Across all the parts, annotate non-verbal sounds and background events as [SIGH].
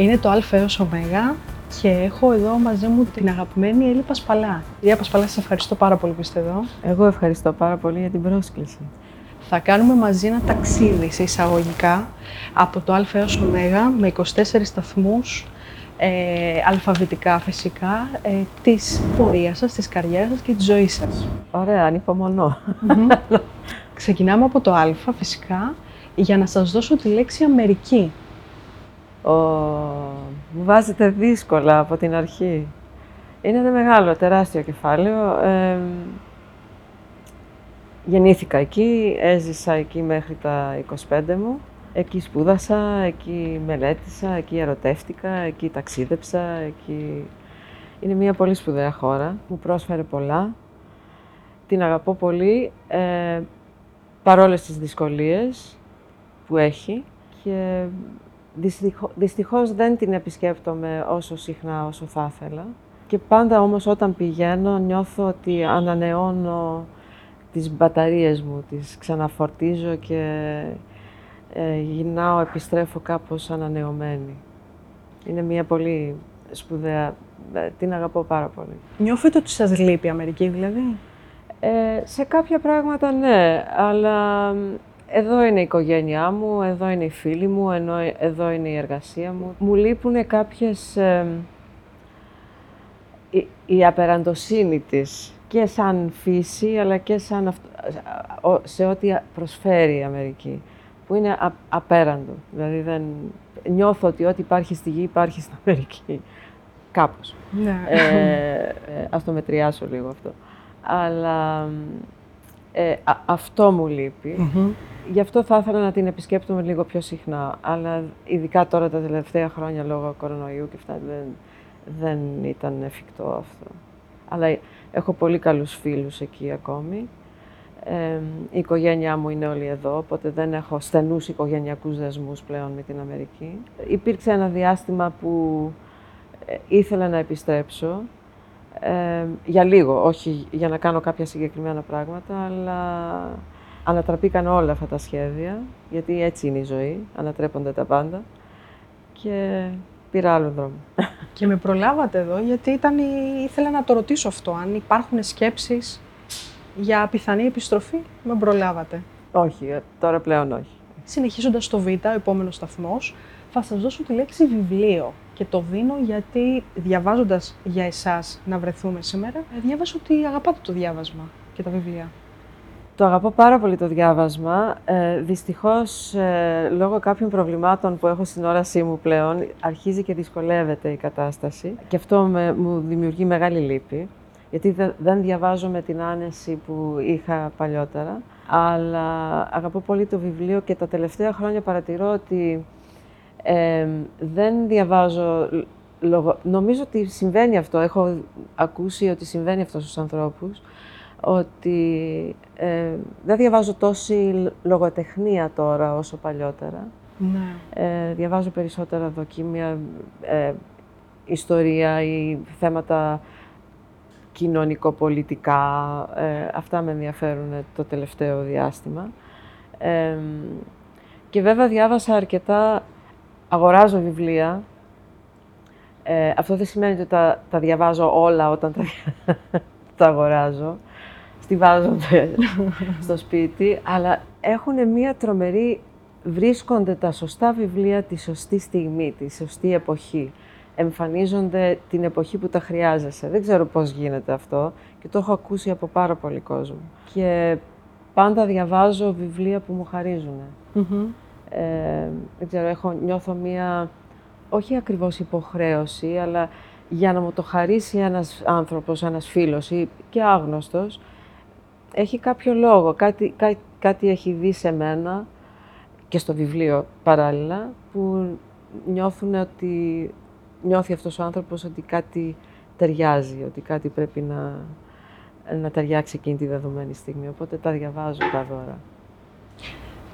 Είναι το Α έως Ω και έχω εδώ μαζί μου την αγαπημένη Έλλη Πασπαλά. Κυρία Πασπαλά, σας ευχαριστώ πάρα πολύ που είστε εδώ. Εγώ ευχαριστώ πάρα πολύ για την πρόσκληση. Θα κάνουμε μαζί ένα ταξίδι σε εισαγωγικά από το Α έως Ω με 24 σταθμούς ε, αλφαβητικά φυσικά, ε, της πορείας σας, της καριέρας σας και της ζωής σας. Ωραία, ανυπομονώ. [LAUGHS] Ξεκινάμε από το Α φυσικά για να σας δώσω τη λέξη Αμερική. Ο... Μου βάζετε δύσκολα από την αρχή. Είναι ένα μεγάλο, τεράστιο κεφάλαιο. γεννήθηκα εκεί, έζησα εκεί μέχρι τα 25 μου. Εκεί σπούδασα, εκεί μελέτησα, εκεί ερωτεύτηκα, εκεί ταξίδεψα, εκεί... Είναι μια πολύ σπουδαία χώρα, μου πρόσφερε πολλά. Την αγαπώ πολύ, ε, παρόλες τις δυσκολίες που έχει και δυστυχώς δεν την επισκέπτομαι όσο συχνά όσο θα ήθελα. Και πάντα όμως όταν πηγαίνω νιώθω ότι ανανεώνω τις μπαταρίες μου, τις ξαναφορτίζω και ε, γυρνάω, επιστρέφω κάπως ανανεωμένη. Είναι μια πολύ σπουδαία, ε, την αγαπώ πάρα πολύ. Νιώθετε ότι σας λείπει η Αμερική δηλαδή; Ε, σε κάποια πράγματα ναι, αλλά εδώ είναι η οικογένειά μου, εδώ είναι οι φίλοι μου, ενώ εδώ είναι η εργασία μου. Μου λείπουν κάποιες... η, η απεραντοσύνη της και σαν φύση, αλλά και σαν σε ό,τι προσφέρει η Αμερική, που είναι απέραντο. Δηλαδή δεν... νιώθω ότι ό,τι υπάρχει στη γη υπάρχει στην Αμερική. Κάπως. Ναι. Ε, ε, ας το μετριάσω λίγο αυτό. Αλλά ε, αυτό μου λειπει Γι' αυτό θα ήθελα να την επισκέπτομαι λίγο πιο συχνά. Αλλά ειδικά τώρα τα τελευταία χρόνια λόγω κορονοϊού και αυτά δεν, δεν ήταν εφικτό αυτό. Αλλά έχω πολύ καλούς φίλους εκεί ακόμη. η οικογένειά μου είναι όλη εδώ, οπότε δεν έχω στενούς οικογενειακούς δεσμούς πλέον με την Αμερική. Υπήρξε ένα διάστημα που ε, ήθελα να επιστρέψω, για λίγο, όχι για να κάνω κάποια συγκεκριμένα πράγματα, αλλά Ανατραπήκαν όλα αυτά τα σχέδια, γιατί έτσι είναι η ζωή, ανατρέπονται τα πάντα και πήρα άλλο δρόμο. [LAUGHS] Και με προλάβατε εδώ, γιατί ήταν, ήθελα να το ρωτήσω αυτό, αν υπάρχουν σκέψεις για πιθανή επιστροφή, με προλάβατε. Όχι, ε, τώρα πλέον όχι. Συνεχίζοντας το Β, ο επόμενος σταθμός, θα σας δώσω τη λέξη βιβλίο και το δίνω γιατί διαβάζοντας για εσάς να βρεθούμε σήμερα, ε, διάβασα ότι αγαπάτε το διάβασμα και τα βιβλία. Το αγαπώ πάρα πολύ το διάβασμα. Ε, δυστυχώς, ε, λόγω κάποιων προβλημάτων που έχω στην όρασή μου πλέον, αρχίζει και δυσκολεύεται η κατάσταση. Και αυτό με, μου δημιουργεί μεγάλη λύπη, γιατί δεν διαβάζω με την άνεση που είχα παλιότερα. Αλλά αγαπώ πολύ το βιβλίο και τα τελευταία χρόνια παρατηρώ ότι ε, δεν διαβάζω Λογο... Νομίζω ότι συμβαίνει αυτό. Έχω ακούσει ότι συμβαίνει αυτό στους ανθρώπους ότι ε, δεν διαβάζω τόση λογοτεχνία τώρα όσο παλιότερα. Ναι. Ε, διαβάζω περισσότερα δοκίμια, ε, ιστορία ή θέματα κοινωνικοπολιτικά. Ε, αυτά με ενδιαφέρουν το τελευταίο διάστημα. και βέβαια διάβασα αρκετά, αγοράζω βιβλία. αυτό δεν σημαίνει ότι τα, τα διαβάζω όλα όταν τα, [LAUGHS] τα αγοράζω στηβάζονται [LAUGHS] στο σπίτι, αλλά έχουν μία τρομερή, βρίσκονται τα σωστά βιβλία τη σωστή στιγμή, τη σωστή εποχή. Εμφανίζονται την εποχή που τα χρειάζεσαι. Δεν ξέρω πώς γίνεται αυτό και το έχω ακούσει από πάρα πολύ κόσμο. Και πάντα διαβάζω βιβλία που μου χαρίζουν. Ε, δεν ξέρω, έχω, νιώθω μία, όχι ακριβώς υποχρέωση, αλλά για να μου το χαρίσει ένας άνθρωπος, ένας φίλος ή και άγνωστος, έχει κάποιο λόγο, κάτι, κάτι έχει δει σε μένα και στο βιβλίο παράλληλα, που νιώθουν ότι, νιώθει αυτός ο άνθρωπος ότι κάτι ταιριάζει, ότι κάτι πρέπει να, να ταιριάξει εκείνη τη δεδομένη στιγμή. Οπότε τα διαβάζω τα δώρα.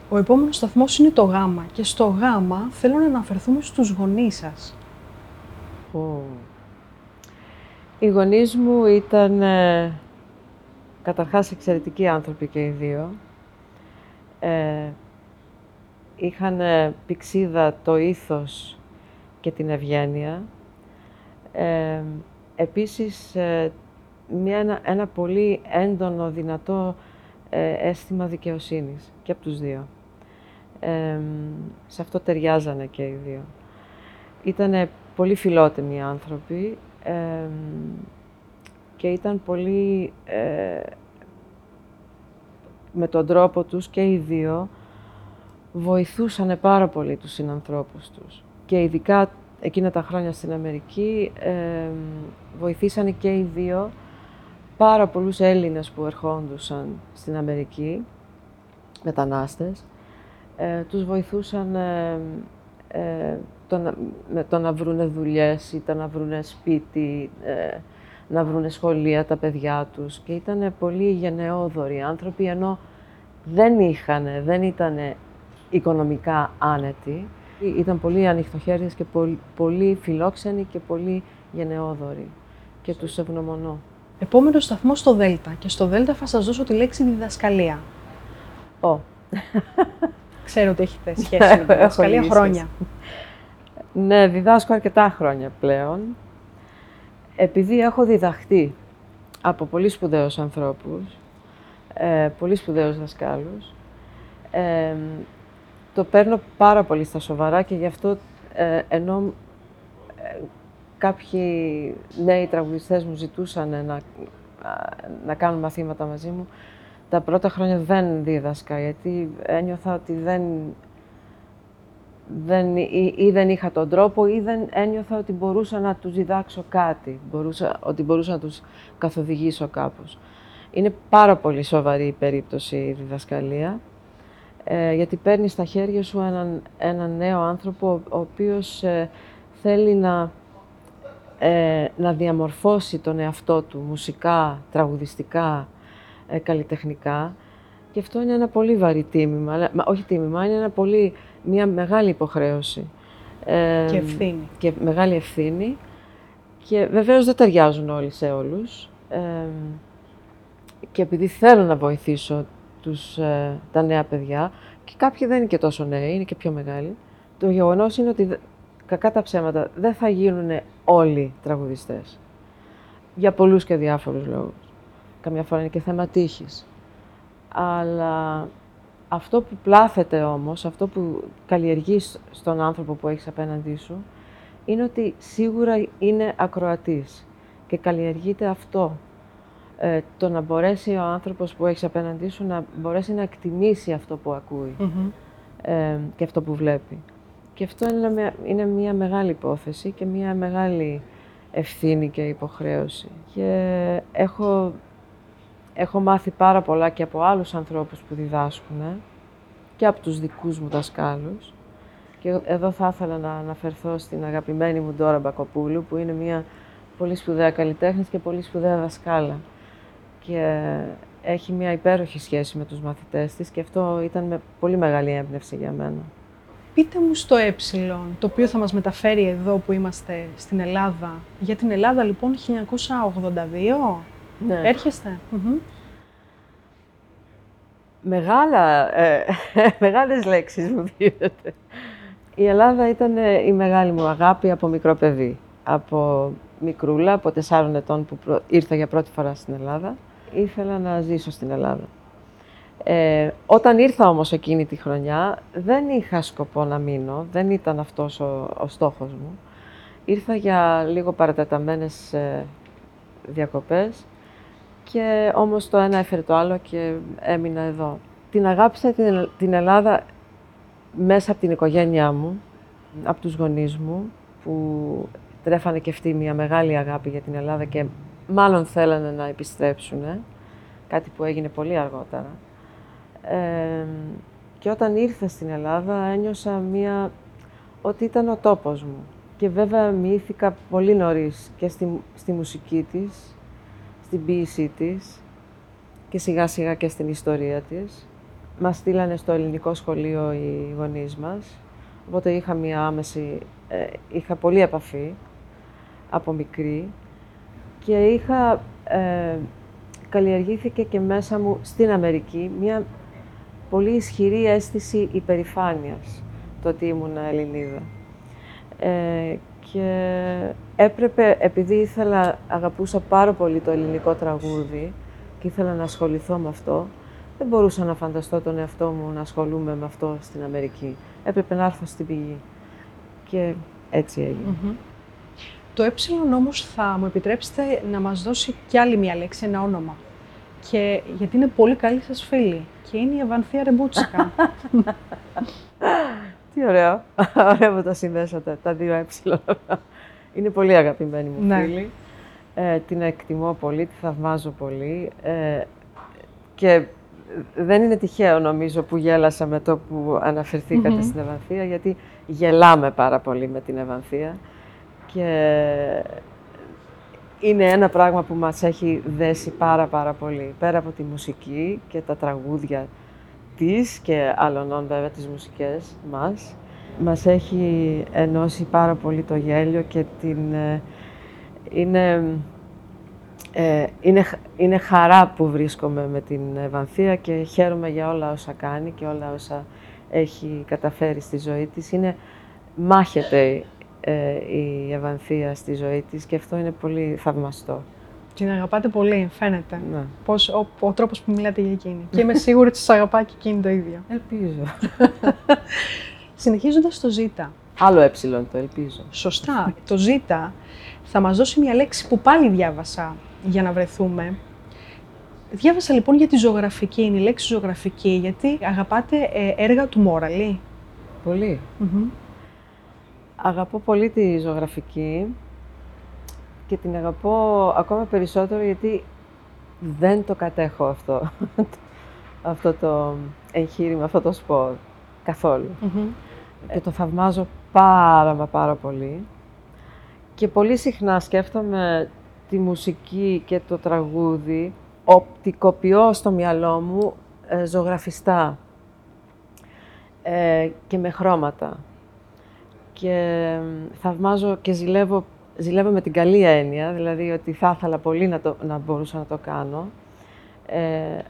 Ο επόμενος σταθμός είναι το γάμα και στο γάμα θέλω να αναφερθούμε στους γονείς σας. Οι γονείς μου ήταν ε, καταρχάς εξαιρετικοί άνθρωποι και οι δύο. Ε, είχαν πηξίδα το ήθος και την ευγένεια. Ε, επίσης, ε, μια, ένα, ένα πολύ έντονο, δυνατό ε, αίσθημα δικαιοσύνης και από τους δύο. Ε, σε αυτό ταιριάζανε και οι δύο. Ήτανε πολύ φιλότιμοι άνθρωποι και ήταν πολύ ε, με τον τρόπο τους και οι δύο βοηθούσαν πάρα πολύ τους συνανθρώπους τους. Και ειδικά εκείνα τα χρόνια στην Αμερική ε, βοηθήσανε και οι δύο πάρα πολλούς Έλληνες που ερχόντουσαν στην Αμερική, μετανάστες. Ε, τους βοηθούσαν ε, ε το να, με το να βρούνε δουλειές ή το να βρούνε σπίτι, ε, να βρούνε σχολεία τα παιδιά τους. Και ήταν πολύ γενναιόδοροι άνθρωποι, ενώ δεν είχαν, δεν ήταν οικονομικά άνετοι. Ήταν πολύ ανοιχτοχέρειες και πολύ, πολύ φιλόξενοι και πολύ γενναιόδοροι. Και τους ευγνωμονώ. Επόμενο σταθμό στο Δέλτα. Και στο Δέλτα θα σας δώσω τη λέξη διδασκαλία. Ω. [LAUGHS] Ξέρω ότι έχετε σχέση με τη διδασκαλία χρόνια. Ναι, διδάσκω αρκετά χρόνια πλέον. Επειδή έχω διδαχτεί από πολύ σπουδαίους ανθρώπους, ε, πολύ σπουδαίους δασκάλους, ε, το παίρνω πάρα πολύ στα σοβαρά και γι' αυτό ε, ενώ ε, κάποιοι νέοι τραγουδιστές μου ζητούσαν να, να κάνουν μαθήματα μαζί μου, τα πρώτα χρόνια δεν δίδασκα, γιατί ένιωθα ότι δεν δεν, ή, ή, δεν είχα τον τρόπο ή δεν ένιωθα ότι μπορούσα να τους διδάξω κάτι, μπορούσα, ότι μπορούσα να τους καθοδηγήσω κάπως. Είναι πάρα πολύ σοβαρή η περίπτωση η διδασκαλία, ε, γιατί παίρνεις στα χέρια σου έναν, έναν νέο άνθρωπο ο οποίος ε, θέλει να, ε, να διαμορφώσει τον εαυτό του μουσικά, τραγουδιστικά, ε, καλλιτεχνικά και αυτό είναι ένα πολύ βαρύ τίμημα, όχι τίμημα, είναι ένα πολύ μια μεγάλη υποχρέωση. και ευθύνη. Και μεγάλη ευθύνη. Και βεβαίως δεν ταιριάζουν όλοι σε όλους. και επειδή θέλω να βοηθήσω τους, ε, τα νέα παιδιά, και κάποιοι δεν είναι και τόσο νέοι, είναι και πιο μεγάλοι, το γεγονός είναι ότι κακά τα ψέματα δεν θα γίνουν όλοι τραγουδιστές. Για πολλούς και διάφορους λόγους. Καμιά φορά είναι και θέμα τύχης. Αλλά αυτό που πλάθεται όμως, αυτό που καλλιεργείς στον άνθρωπο που έχεις απέναντί σου, είναι ότι σίγουρα είναι ακροατής και καλλιεργείται αυτό. Ε, το να μπορέσει ο άνθρωπος που έχεις απέναντί σου να μπορέσει να εκτιμήσει αυτό που ακούει ε, και αυτό που βλέπει. Και αυτό είναι μια, είναι μια μεγάλη υπόθεση και μια μεγάλη ευθύνη και υποχρέωση. Και έχω Έχω μάθει πάρα πολλά και από άλλους ανθρώπους που διδάσκουν και από τους δικούς μου δασκάλους. Και εδώ θα ήθελα να αναφερθώ στην αγαπημένη μου Ντόρα Μπακοπούλου, που είναι μια πολύ σπουδαία καλλιτέχνης και πολύ σπουδαία δασκάλα. Και έχει μια υπέροχη σχέση με τους μαθητές της και αυτό ήταν με πολύ μεγάλη έμπνευση για μένα. Πείτε μου στο ε, το οποίο θα μας μεταφέρει εδώ που είμαστε στην Ελλάδα. Για την Ελλάδα λοιπόν 1982 ναι. Έρχεστε. Μεγάλα, ε, [LAUGHS] μεγάλες λέξεις μου δίνετε. Η Ελλάδα ήταν ε, η μεγάλη μου αγάπη από μικρό παιδί. Από μικρούλα, από τεσσάρων ετών που ήρθα για πρώτη φορά στην Ελλάδα, ήθελα να ζήσω στην Ελλάδα. Ε, όταν ήρθα όμως εκείνη τη χρονιά, δεν είχα σκοπό να μείνω, δεν ήταν αυτός ο, ο στόχος μου. Ήρθα για λίγο παρατεταμένες ε, διακοπές και όμως το ένα έφερε το άλλο και έμεινα εδώ. Την αγάπησα την, την Ελλάδα μέσα από την οικογένειά μου, από τους γονείς μου, που τρέφανε και αυτοί μια μεγάλη αγάπη για την Ελλάδα και μάλλον θέλανε να επιστρέψουν, κάτι που έγινε πολύ αργότερα. και όταν ήρθα στην Ελλάδα ένιωσα μια... ότι ήταν ο τόπος μου. Και βέβαια μοιήθηκα πολύ νωρίς και στη, στη μουσική της, στην ποίησή της και σιγά σιγά και στην ιστορία της. Μας στείλανε στο ελληνικό σχολείο οι γονείς μας, οπότε είχα μία άμεση, ε, είχα πολύ επαφή από μικρή και είχα, ε, καλλιεργήθηκε και μέσα μου στην Αμερική μία πολύ ισχυρή αίσθηση υπερηφάνειας το ότι ήμουν Ελληνίδα. Ε, και έπρεπε, επειδή ήθελα, αγαπούσα πάρα πολύ το ελληνικό τραγούδι και ήθελα να ασχοληθώ με αυτό, δεν μπορούσα να φανταστώ τον εαυτό μου να ασχολούμαι με αυτό στην Αμερική. Έπρεπε να έρθω στην πηγή. Και έτσι έγινε. Το ε όμως θα μου επιτρέψετε να μας δώσει κι άλλη μια λέξη, ένα όνομα. Και γιατί είναι πολύ καλή σας φίλη. Και είναι η Ευανθία Ρεμπούτσικα. [LAUGHS] Τι ωραίο. [LAUGHS] Ωραία που τα συνδέσατε, τα δύο ε. Είναι πολύ αγαπημένη μου ναι. φίλη. Ε, την εκτιμώ πολύ, τη θαυμάζω πολύ. Ε, και δεν είναι τυχαίο νομίζω που γέλασα με το που αναφερθηκατε στην Ευανθία, γιατί γελάμε πάρα πολύ με την Ευανθία. Και είναι ένα πράγμα που μας έχει δέσει πάρα πάρα πολύ. Πέρα από τη μουσική και τα τραγούδια της και άλλων βέβαια τις μουσικές μας, μας έχει ενώσει πάρα πολύ το γέλιο και την... Ε, είναι, ε, είναι, είναι χαρά που βρίσκομαι με την Ευανθία και χαίρομαι για όλα όσα κάνει και όλα όσα έχει καταφέρει στη ζωή της. Είναι, μάχεται ε, η Ευανθία στη ζωή της και αυτό είναι πολύ θαυμαστό. Την αγαπάτε πολύ, φαίνεται. Ναι. Πώς, ο, ο τρόπος που μιλάτε για εκείνη. και είμαι σίγουρη ότι σας αγαπάει και εκείνη το ίδιο. Ελπίζω. [LAUGHS] Συνεχίζοντας το ζήτα. Άλλο ε το ελπίζω. Σωστά. το ζήτα θα μας δώσει μια λέξη που πάλι διάβασα για να βρεθούμε. Διάβασα λοιπόν για τη ζωγραφική, είναι η λέξη ζωγραφική, γιατί αγαπάτε ε, έργα του Μόραλη. Πολύ. Αγαπώ πολύ τη ζωγραφική και την αγαπώ ακόμα περισσότερο γιατί δεν το κατέχω αυτό, [LAUGHS] αυτό το εγχείρημα, αυτό το σπορ, καθόλου. Και το θαυμάζω πάρα μα πάρα πολύ. Και πολύ συχνά σκέφτομαι τη μουσική και το τραγούδι, οπτικοποιώ στο μυαλό μου ε, ζωγραφιστά ε, και με χρώματα και θαυμάζω και ζηλεύω, ζηλεύω με την καλή έννοια, δηλαδή ότι θα ήθελα πολύ να, το, να μπορούσα να το κάνω, ε,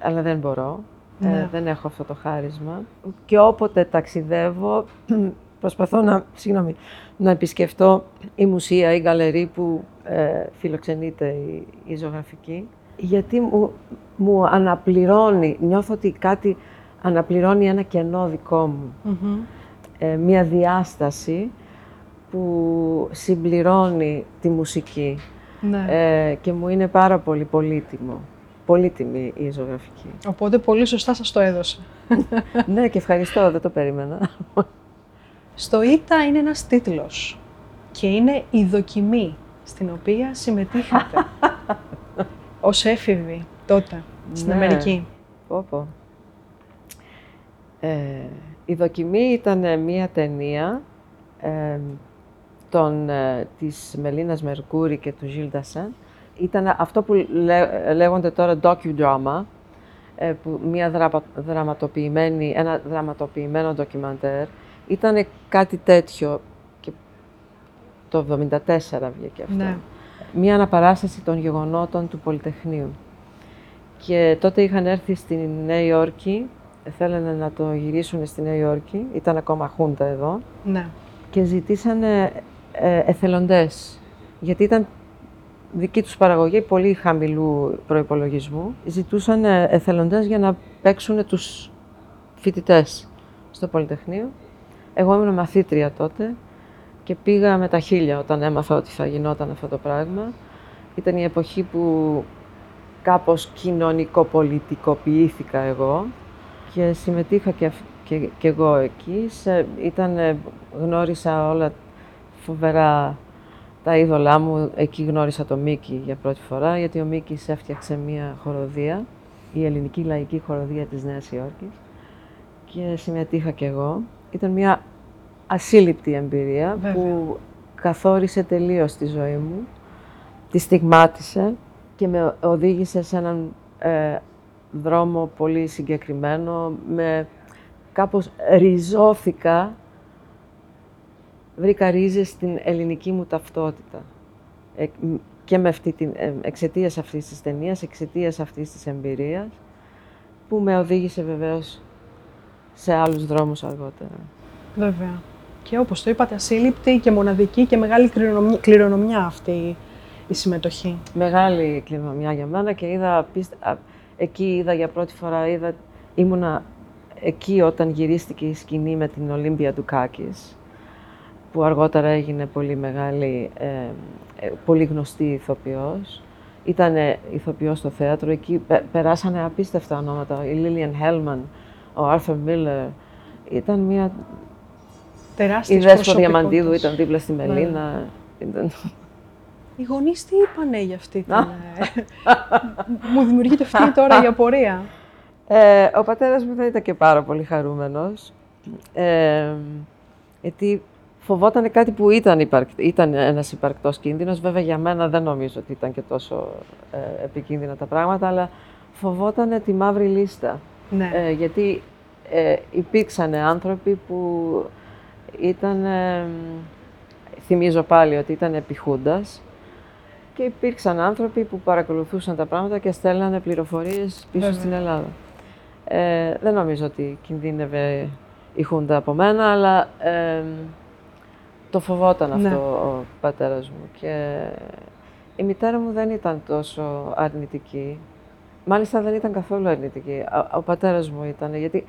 αλλά δεν μπορώ. Ε, ναι. δεν έχω αυτό το χάρισμα. Και όποτε ταξιδεύω, [CLEARS THROAT] προσπαθώ να, συγγνώμη, να επισκεφτώ η μουσεία ή η γκαλερί που ε, φιλοξενείται η, η ζωγραφική, γιατί μου, μου αναπληρώνει, νιώθω ότι κάτι αναπληρώνει ένα κενό δικό μου. Ε, μία διάσταση που συμπληρώνει τη μουσική ναι. ε, και μου είναι πάρα πολύ πολύτιμο. Πολύτιμη η ζωγραφική. Οπότε πολύ σωστά σας το έδωσε. [LAUGHS] ναι και ευχαριστώ, δεν το περίμενα. Στο ΙΤΑ είναι ένας τίτλος και είναι η δοκιμή στην οποία συμμετείχατε [LAUGHS] ως έφηβη τότε στην ναι. Αμερική. Πω, Ε, η δοκιμή ήταν μια ταινία ε, των, ε, της Μελίνας Μερκούρη και του Ζιλ Ντασέν. Ήταν αυτό που λέγονται τώρα docudrama, ε, που μια δραματοποιημένη, ένα δραματοποιημένο ντοκιμαντέρ. Ήταν κάτι τέτοιο και το 1974 βγήκε αυτό. Ναι. Μια αναπαράσταση των γεγονότων του Πολυτεχνείου. Και τότε είχαν έρθει στην Νέα Υόρκη θέλανε να το γυρίσουν στη Νέα Υόρκη, ήταν ακόμα χούντα εδώ. Ναι. Και ζητήσανε ε, εθελοντές, γιατί ήταν δική τους παραγωγή πολύ χαμηλού προϋπολογισμού. Ζητούσαν εθελοντές για να παίξουν τους φοιτητές στο Πολυτεχνείο. Εγώ ήμουν μαθήτρια τότε και πήγα με τα χίλια όταν έμαθα ότι θα γινόταν αυτό το πράγμα. Ήταν η εποχή που κάπως κοινωνικοπολιτικοποιήθηκα εγώ και συμμετείχα και, και, και εγώ εκεί. Σε, ήταν, γνώρισα όλα φοβερά τα είδωλά μου. Εκεί γνώρισα το Μίκη για πρώτη φορά, γιατί ο Μίκης έφτιαξε μία χοροδία, η ελληνική λαϊκή χοροδία της Νέας Υόρκης και συμμετείχα και εγώ. Ήταν μια ασύλληπτη εμπειρία που καθόρισε τελείως τη ζωή μου, τη στιγμάτισε και με οδήγησε σε έναν ε, δρόμο πολύ συγκεκριμένο, με κάπως ριζώθηκα, βρήκα ρίζες στην ελληνική μου ταυτότητα. Ε, και με αυτή την, ε, εξαιτίας αυτής της ταινίας, εξαιτίας αυτής της εμπειρίας, που με οδήγησε βεβαίως σε άλλους δρόμους αργότερα. Βέβαια. Και όπως το είπατε, ασύλληπτη και μοναδική και μεγάλη κληρονομιά, κληρονομιά αυτή η συμμετοχή. Μεγάλη κληρονομιά για μένα και είδα, εκεί είδα για πρώτη φορά, είδα, ήμουνα εκεί όταν γυρίστηκε η σκηνή με την Ολύμπια του Κάκης, που αργότερα έγινε πολύ μεγάλη, ε, ε πολύ γνωστή ηθοποιός. Ήταν ηθοποιός στο θέατρο, εκεί περάσανε απίστευτα ονόματα. Η Λίλιαν Χέλμαν, ο Άρθουρ Μίλλερ. Ήταν μια... Τεράστια Η Δέσπο Διαμαντίδου ήταν δίπλα στη ναι. Μελίνα. Ήταν... Οι γονείς τι είπανε για αυτή την. Ε, μου δημιουργείται αυτή τώρα η απορία. Ε, ο πατέρας μου δεν ήταν και πάρα πολύ χαρούμενος, ε, γιατί φοβόταν κάτι που ήταν, υπαρκ, ήταν ένας υπαρκτός κίνδυνος. Βέβαια για μένα δεν νομίζω ότι ήταν και τόσο ε, επικίνδυνα τα πράγματα, αλλά φοβόταν τη μαύρη λίστα. Ναι. Ε, γιατί ε, υπήρξαν άνθρωποι που ήταν, θυμίζω πάλι ότι ήταν επιχούντας, και υπήρξαν άνθρωποι που παρακολουθούσαν τα πράγματα και στέλνανε πληροφορίες πίσω στην Ελλάδα. Ε, δεν νομίζω ότι κινδύνευε η Χούντα από μένα, αλλά το φοβόταν ναι. αυτό ο πατέρας μου. Και η μητέρα μου δεν ήταν τόσο αρνητική. Μάλιστα δεν ήταν καθόλου αρνητική. Ο, ο πατέρας μου ήταν, γιατί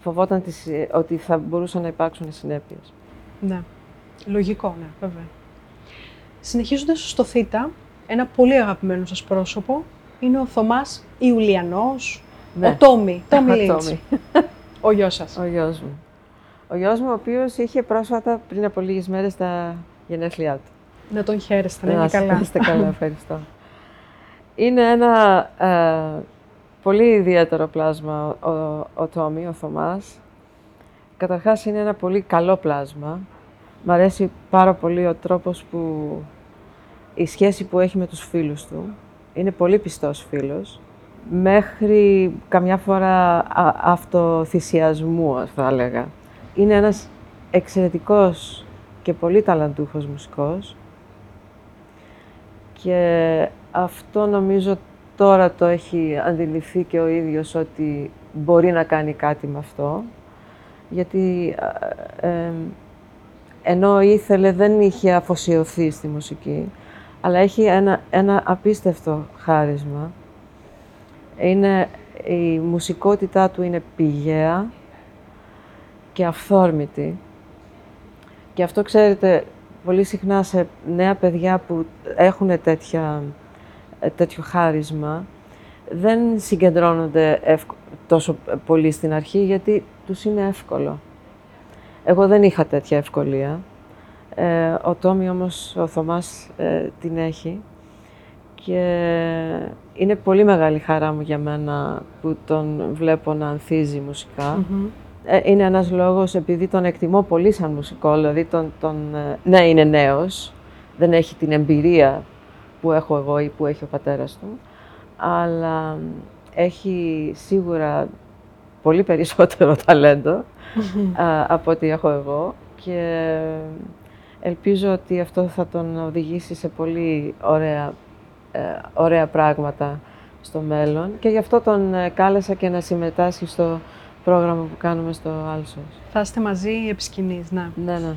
φοβόταν τις, ότι θα μπορούσαν να υπάρξουν συνέπειες. Ναι. Λογικό, ναι, βέβαια. Συνεχίζοντας στο Θήτα, ένα πολύ αγαπημένο σας πρόσωπο είναι ο Θωμάς Ιουλιανός, ναι. ο Τόμι, [LAUGHS] Τόμι Λίντς. ο γιος σας. Ο γιος μου. Ο γιος μου, ο οποίος είχε πρόσφατα πριν από λίγες μέρες τα γενέθλιά του. Να τον χαίρεστε, να είναι καλά. Να είστε καλά, ευχαριστώ. Είναι ένα ε, πολύ ιδιαίτερο πλάσμα ο, ο Τόμι, ο Θωμάς. Καταρχάς είναι ένα πολύ καλό πλάσμα. Μ' αρέσει πάρα πολύ ο τρόπος που η σχέση που έχει με τους φίλους του. Είναι πολύ πιστός φίλος, μέχρι καμιά φορά αυτοθυσιασμού, θα έλεγα. Είναι ένας εξαιρετικός και πολύ ταλαντούχος μουσικός. Και αυτό νομίζω τώρα το έχει αντιληφθεί και ο ίδιος ότι μπορεί να κάνει κάτι με αυτό, γιατί ε, ενώ ήθελε δεν είχε αφοσιωθεί στη μουσική αλλά έχει ένα, ένα απίστευτο χάρισμα. Είναι, η μουσικότητά του είναι πηγαία και αυθόρμητη. Και αυτό, ξέρετε, πολύ συχνά σε νέα παιδιά που έχουν τέτοια, τέτοιο χάρισμα, δεν συγκεντρώνονται τόσο πολύ στην αρχή, γιατί τους είναι εύκολο. Εγώ δεν είχα τέτοια ευκολία. Ε, ο Τόμι όμως, ο Θωμάς ε, την έχει και είναι πολύ μεγάλη χαρά μου για μένα που τον βλέπω να ανθίζει ε, είναι ένας λόγος επειδή τον εκτιμώ πολύ σαν μουσικό, δηλαδή τον, τον, ναι είναι νέος, δεν έχει την εμπειρία που έχω εγώ ή που έχει ο πατέρας του, αλλά έχει σίγουρα πολύ περισσότερο [LAUGHS] [LAUGHS] από ό,τι έχω εγώ και Ελπίζω ότι αυτό θα τον οδηγήσει σε πολύ ωραία, ε, ωραία πράγματα στο μέλλον. Και γι' αυτό τον ε, κάλεσα και να συμμετάσχει στο πρόγραμμα που κάνουμε στο Άλσος. Θα είστε μαζί επί σκηνής, ναι. Ναι, ναι.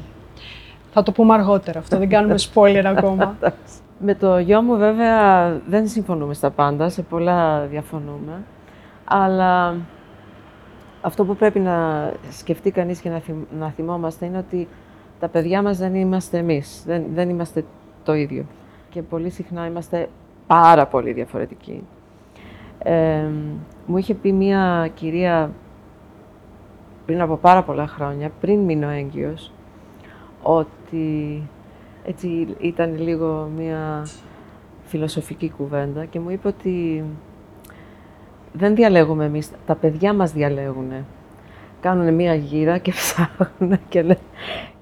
Θα το πούμε αργότερα αυτό, δεν κάνουμε spoiler ακόμα. [LAUGHS] Με το γιο μου βέβαια δεν συμφωνούμε στα πάντα, σε πολλά διαφωνούμε, αλλά αυτό που πρέπει να σκεφτεί κανείς και να θυμόμαστε είναι ότι τα παιδιά μας δεν είμαστε εμείς, δεν, δεν είμαστε το ίδιο. Και πολύ συχνά είμαστε πάρα πολύ διαφορετικοί. Ε, μου είχε πει μία κυρία πριν από πάρα πολλά χρόνια, πριν μείνω έγκυος, ότι έτσι ήταν λίγο μία φιλοσοφική κουβέντα και μου είπε ότι δεν διαλέγουμε εμείς, τα παιδιά μας διαλέγουν. Κάνουν μία γύρα και ψάχνουν και,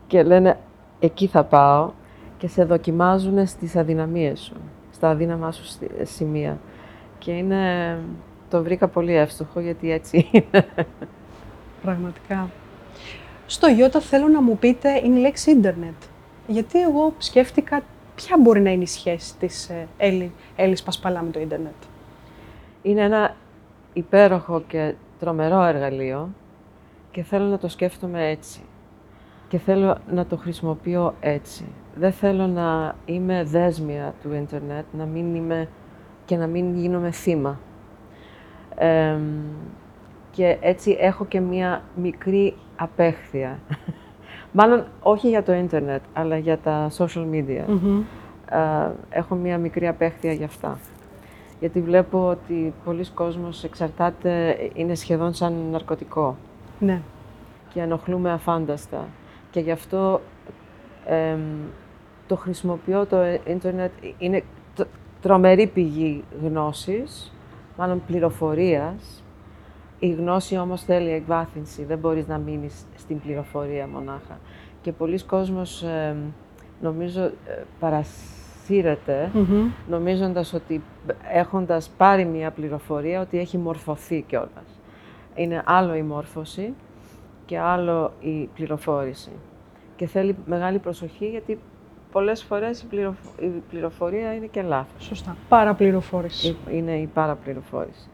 και λένε εκεί θα πάω και σε δοκιμάζουν στις αδυναμίες σου, στα αδύναμά σου σημεία. Και είναι, το βρήκα πολύ εύστοχο γιατί έτσι είναι. Πραγματικά. Στο Ιώτα θέλω να μου πείτε είναι η λέξη ίντερνετ. Γιατί εγώ σκέφτηκα ποια μπορεί να είναι η σχέση της ε, Έλλη, Έλλης Πασπαλά με το ίντερνετ. Είναι ένα υπέροχο και τρομερό εργαλείο και θέλω να το σκέφτομαι έτσι και θέλω να το χρησιμοποιώ έτσι. Δεν θέλω να είμαι δέσμια του ίντερνετ, να μην είμαι και να μην γίνομαι θύμα. Και έτσι έχω και μία μικρή απέχθεια. [LAUGHS] Μάλλον όχι για το ίντερνετ, αλλά για τα social media. έχω μία μικρή απέχθεια για αυτά. Γιατί βλέπω ότι πολλοί κόσμος εξαρτάται, είναι σχεδόν σαν ναρκωτικό. Ναι. Και ενοχλούμε αφάνταστα. Και γι' αυτό το χρησιμοποιώ το ίντερνετ, είναι τρομερή πηγή γνώσης, μάλλον πληροφορίας. Η γνώση όμως θέλει εκβάθυνση, δεν μπορείς να μείνεις στην πληροφορία μονάχα. Και πολλοί κόσμος, νομίζω, ε, παρασύρεται, νομίζοντας ότι έχοντας πάρει μια πληροφορία, ότι έχει μορφωθεί κιόλας. Είναι άλλο η μόρφωση και άλλο η πληροφόρηση. Και θέλει μεγάλη προσοχή, γιατί πολλές φορές η, πληροφορία είναι και λάθος. Σωστά. Παραπληροφόρηση. Είναι η παραπληροφόρηση.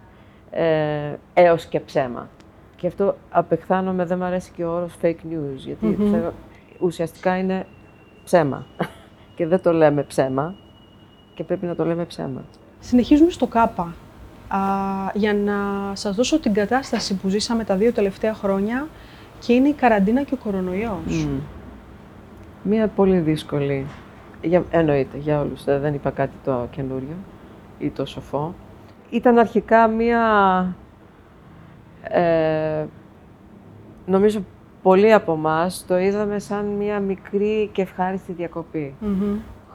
Ε, έως και ψέμα. Και αυτό απεχθάνομαι, δεν μου αρέσει και ο όρος fake news, γιατί ουσιαστικά είναι ψέμα. [LAUGHS] και δεν το λέμε ψέμα και πρέπει να το λέμε ψέμα. Συνεχίζουμε στο ΚΑΠΑ. για να σας δώσω την κατάσταση που ζήσαμε τα δύο τελευταία χρόνια και είναι η καραντίνα και ο κορονοϊός. Μία πολύ δύσκολη, για, εννοείται για όλους, δεν είπα κάτι το καινούριο ή το σοφό. Ήταν αρχικά μία, ε, νομίζω πολλοί από εμάς το είδαμε σαν μία μικρή και ευχάριστη διακοπή.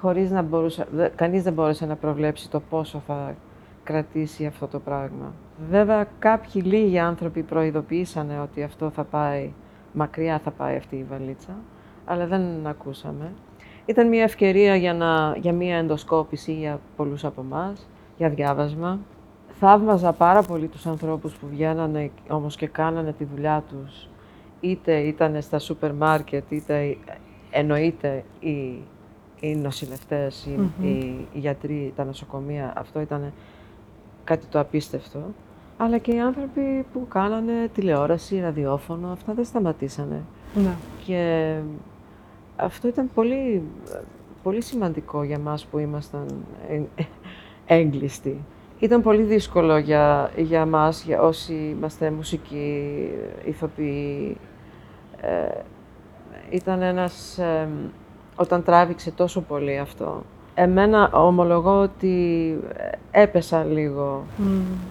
Χωρίς να μπορούσε, κανείς δεν μπόρεσε να προβλέψει το πόσο θα κρατήσει αυτό το πράγμα. Βέβαια, κάποιοι λίγοι άνθρωποι προειδοποιήσανε ότι αυτό θα πάει, μακριά θα πάει αυτή η βαλίτσα αλλά δεν ακούσαμε. Ήταν μια ευκαιρία για, να, για μια ενδοσκόπηση για πολλούς από εμάς, για διάβασμα. Θαύμαζα πάρα πολύ τους ανθρώπους που βγαίνανε όμως και κάνανε τη δουλειά τους, είτε ήταν στα σούπερ μάρκετ, είτε εννοείται οι, οι νοσηλευτές, οι, οι, γιατροί, τα νοσοκομεία. Αυτό ήταν κάτι το απίστευτο. Αλλά και οι άνθρωποι που κάνανε τηλεόραση, ραδιόφωνο, αυτά δεν σταματήσανε. Ναι. Και αυτό ήταν πολύ, πολύ σημαντικό για μας που ήμασταν [LAUGHS] έγκλειστοι. Ήταν πολύ δύσκολο για, για μας, για όσοι είμαστε μουσικοί, ηθοποιοί. Ε, ήταν ένας... όταν τράβηξε τόσο πολύ αυτό. Εμένα ομολογώ ότι έπεσα λίγο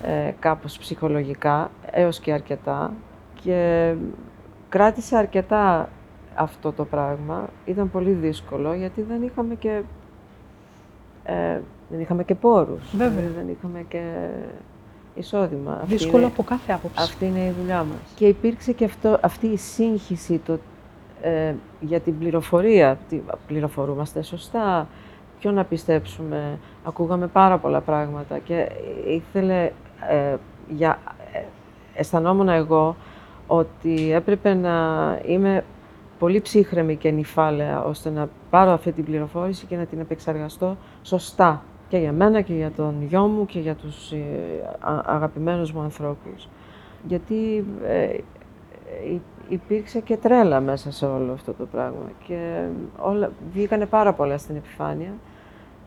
ε, κάπως ψυχολογικά, έως και αρκετά. Και κράτησε αρκετά αυτό το πράγμα. Ήταν πολύ δύσκολο γιατί δεν είχαμε και, ε, δεν είχαμε και πόρους. Βέβαια. Δεν είχαμε και εισόδημα. Δύσκολο είναι, από κάθε άποψη. Αυτή είναι η δουλειά μας. Και υπήρξε και αυτό, αυτή η σύγχυση το, ε, για την πληροφορία. Πληροφορούμαστε σωστά, ποιο να πιστέψουμε. Ακούγαμε πάρα πολλά πράγματα και ήθελε, ε, για, ε, αισθανόμουν εγώ ότι έπρεπε να είμαι πολύ ψύχρεμη και νυφάλαια, ώστε να πάρω αυτή την πληροφόρηση και να την επεξεργαστώ σωστά και για μένα και για τον γιο μου και για τους ε, αγαπημένους μου ανθρώπους. Γιατί ε, υπήρξε και τρέλα μέσα σε όλο αυτό το πράγμα και όλα, βγήκανε πάρα πολλά στην επιφάνεια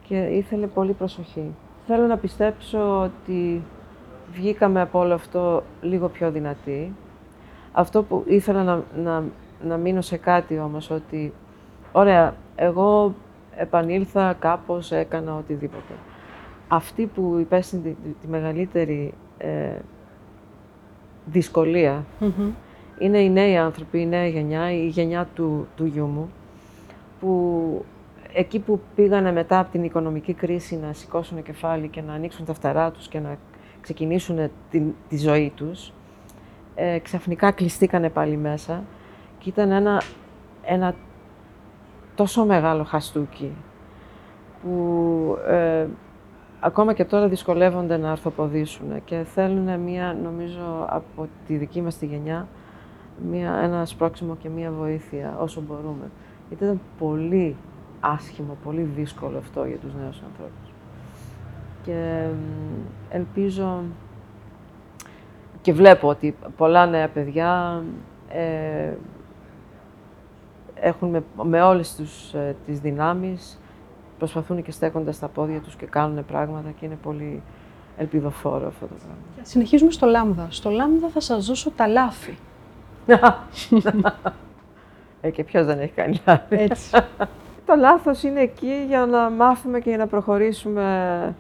και ήθελε πολύ προσοχή. Θέλω να πιστέψω ότι βγήκαμε από όλο αυτό λίγο πιο δυνατοί. Αυτό που ήθελα να, να να μείνω σε κάτι όμως, ότι ωραία, εγώ επανήλθα κάπως, έκανα οτιδήποτε. Αυτοί που υπέστην τη, μεγαλύτερη ε, δυσκολια είναι οι νέοι άνθρωποι, η νέα γενιά, η γενιά του, του γιού μου, που εκεί που πήγανε μετά από την οικονομική κρίση να σηκώσουν κεφάλι και να ανοίξουν τα φτερά τους και να ξεκινήσουν τη, τη ζωή τους, ε, ξαφνικά κλειστήκανε πάλι μέσα και ήταν ένα, ένα τόσο μεγάλο χαστούκι που ε, ακόμα και τώρα δυσκολεύονται να αρθοποδήσουν και θέλουν μία, νομίζω, από τη δική μας τη γενιά, μία, ένα σπρώξιμο και μία βοήθεια όσο μπορούμε. Γιατί ήταν πολύ άσχημο, πολύ δύσκολο αυτό για τους νέους ανθρώπους. Και ελπίζω και βλέπω ότι πολλά νέα παιδιά ε, έχουν με, με όλες τους, ε, τις δυνάμεις, προσπαθούν και στέκονται στα πόδια τους και κάνουν πράγματα και είναι πολύ ελπιδοφόρο αυτό το πράγμα. Συνεχίζουμε στο Λάμδα. Στο Λάμδα θα σας δώσω τα λάθη. ε, και ποιος δεν έχει κάνει λάθη. Έτσι. [LAUGHS] το λάθος είναι εκεί για να μάθουμε και για να προχωρήσουμε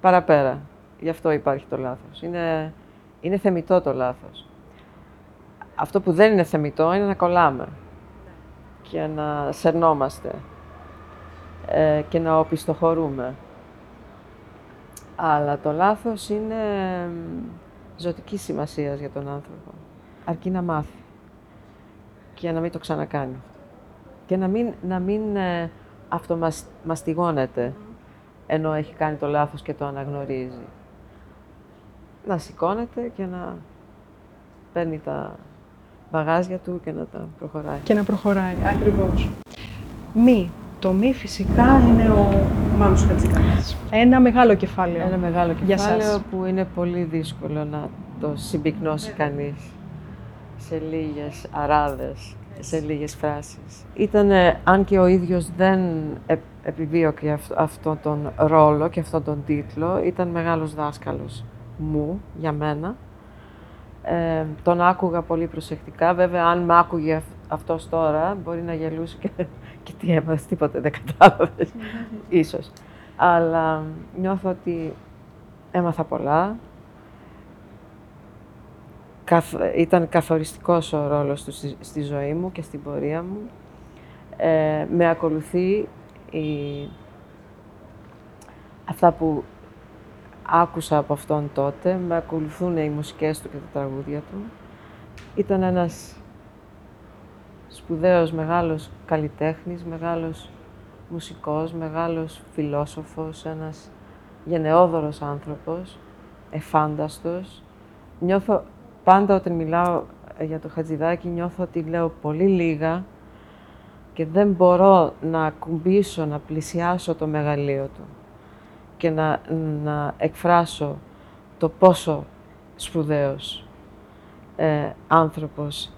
παραπέρα. Γι' αυτό υπάρχει το λάθος. Είναι, είναι θεμητό το λάθος. Αυτό που δεν είναι θεμητό είναι να κολλάμε και να σερνόμαστε ε, και να οπισθοχωρούμε. Αλλά το λάθος είναι ζωτικής σημασίας για τον άνθρωπο. Αρκεί να μάθει και να μην το ξανακάνει. Και να μην, να μην ε, αυτομαστιγώνεται ενώ έχει κάνει το λάθος και το αναγνωρίζει. Να σηκώνεται και να παίρνει τα μπαγάζια του και να τα προχωράει. Και να προχωράει, ακριβώς. Μη. Το μη φυσικά είναι ο Μάνος Χατζικάκης. Ένα μεγάλο κεφάλαιο. Ένα μεγάλο Για κεφάλαιο σας. που είναι πολύ δύσκολο να το συμπυκνώσει κανείς σε λίγες αράδες, σε λίγες φράσεις. Ήταν, αν και ο ίδιος δεν ε- επιβίωκε αυ- αυτόν τον ρόλο και αυτόν τον τίτλο, ήταν μεγάλος δάσκαλος μου, για μένα. Ε, τον άκουγα πολύ προσεκτικά. Βέβαια, αν μ' άκουγε αυ- αυτός τώρα, μπορεί να γελούσε και, [LAUGHS] και τι έμαθες, τίποτε δεν κατάλαβες, [LAUGHS] ίσως. Αλλά νιώθω ότι έμαθα πολλά. Καθ, ήταν καθοριστικός ο ρόλος του στη, στη ζωή μου και στην πορεία μου. Ε, με ακολουθεί η, αυτά που άκουσα από αυτόν τότε, με ακολουθούν οι μουσικές του και τα τραγούδια του. Ήταν ένας σπουδαίος, μεγάλος καλλιτέχνης, μεγάλος μουσικός, μεγάλος φιλόσοφος, ένας γενναιόδωρος άνθρωπος, εφάνταστος. Νιώθω, πάντα όταν μιλάω ε, για το Χατζηδάκι, νιώθω ότι λέω πολύ λίγα και δεν μπορώ να ακουμπήσω, να πλησιάσω το μεγαλείο του και να, να εκφράσω το πόσο σπουδαίος ε, άνθρωπος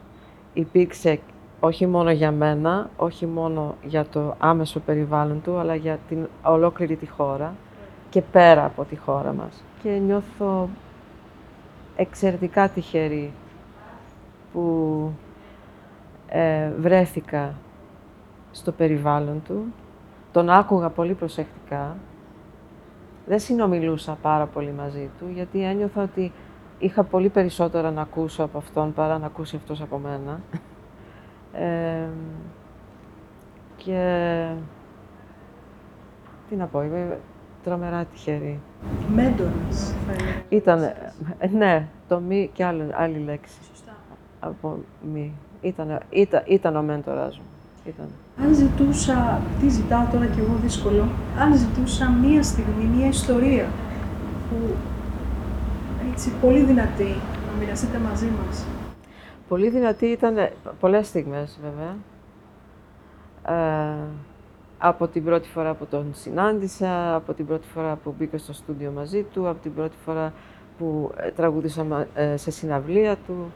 υπήρξε όχι μόνο για μένα, όχι μόνο για το άμεσο περιβάλλον του, αλλά για την ολόκληρη τη χώρα και πέρα από τη χώρα μας. Και νιώθω εξαιρετικά τυχερή που ε, βρέθηκα στο περιβάλλον του. Τον άκουγα πολύ προσεκτικά. Δεν συνομιλούσα πάρα πολύ μαζί του, γιατί ένιωθα ότι είχα πολύ περισσότερα να ακούσω από αυτόν παρά να ακούσει αυτός από μένα. [LAUGHS] Ε, και τι να πω, είμαι τρομερά τυχερή. Μέντορας, θα έλεγα. Ήταν, ε, ναι, το μη και άλλη, άλλη λέξη. Σωστά. Από μη. Ήταν, ήταν, ήταν ο μέντορας μου. Ήταν. Αν ζητούσα, τι ζητάω τώρα κι εγώ δύσκολο, αν ζητούσα μία στιγμή, μία ιστορία που έτσι πολύ δυνατή να μοιραστείτε μαζί μας. Πολύ δυνατή ήταν ε, πολλές στιγμές βέβαια. Ε, από την πρώτη φορά που τον συνάντησα, από την πρώτη φορά που μπήκα στο στούντιο μαζί του, από την πρώτη φορά που ε, τραγουδήσαμε ε, σε συναυλία του.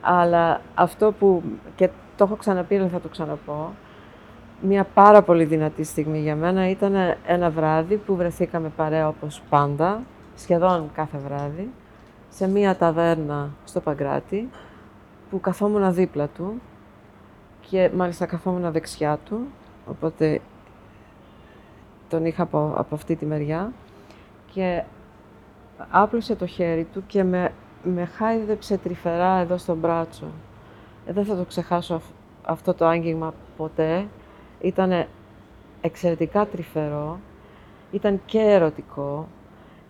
Αλλά αυτό που, και το έχω ξαναπεί, αλλά θα το ξαναπώ, μια πάρα πολύ δυνατή στιγμή για μένα ήταν ένα βράδυ που βρεθήκαμε παρέα όπως πάντα, σχεδόν κάθε βράδυ, σε μια ταβέρνα στο Παγκράτη, που καθόμουν δίπλα του και μάλιστα καθόμουν δεξιά του, οπότε τον είχα από, από αυτή τη μεριά και άπλωσε το χέρι του και με, με χάιδεψε τρυφερά εδώ στο μπράτσο. Ε, δεν θα το ξεχάσω αυ- αυτό το άγγιγμα ποτέ. Ήταν εξαιρετικά τρυφερό, ήταν και ερωτικό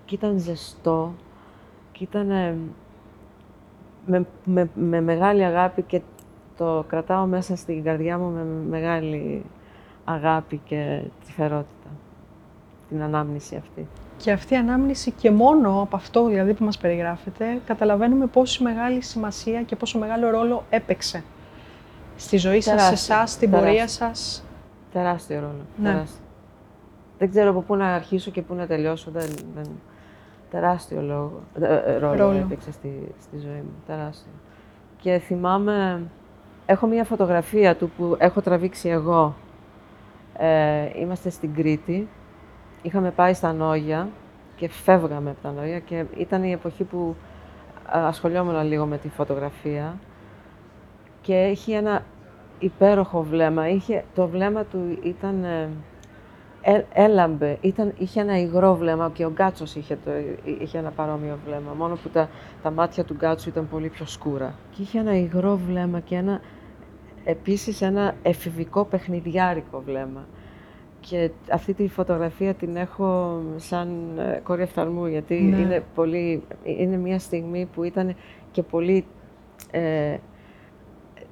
και ήταν ζεστό και ήταν με, με, με μεγάλη αγάπη και το κρατάω μέσα στην καρδιά μου με μεγάλη αγάπη και τρυφερότητα. Την ανάμνηση αυτή. Και αυτή η ανάμνηση και μόνο από αυτό δηλαδή που μας περιγράφετε, καταλαβαίνουμε πόση μεγάλη σημασία και πόσο μεγάλο ρόλο έπαιξε στη ζωή σας, σε Τεράστιο, εσάς, στην τεράστιο. πορεία σας. Τεράστιο ρόλο. Ναι. Τεράστιο. Δεν ξέρω από πού να αρχίσω και πού να τελειώσω. Δεν, δεν... Τεράστιο λόγο, ε, ε, ρόλο, Ρόλο. έπαιξε στη, στη ζωή μου. Τεράστιο. Και θυμάμαι έχω μία φωτογραφία του που έχω τραβήξει εγώ. Ε, είμαστε στην Κρήτη. Είχαμε πάει στα Νόγια και φεύγαμε από τα Νόγια και ήταν η εποχή που ασχολιόμουν λίγο με τη φωτογραφία και έχει ένα υπέροχο βλέμμα. Είχε, το βλέμμα του ήταν... Ε, ε, έλαμπε, ήταν, είχε ένα υγρό βλέμμα και ο Γκάτσος είχε, το, είχε ένα παρόμοιο βλέμμα, μόνο που τα, τα μάτια του Γκάτσου ήταν πολύ πιο σκούρα. Και είχε ένα υγρό βλέμμα και ένα, επίσης ένα εφηβικό παιχνιδιάρικο βλέμμα. Και αυτή τη φωτογραφία την έχω σαν ε, κόρη εφταλμού, γιατί ναι. είναι, πολύ, είναι μια στιγμή που ήταν και πολύ ε,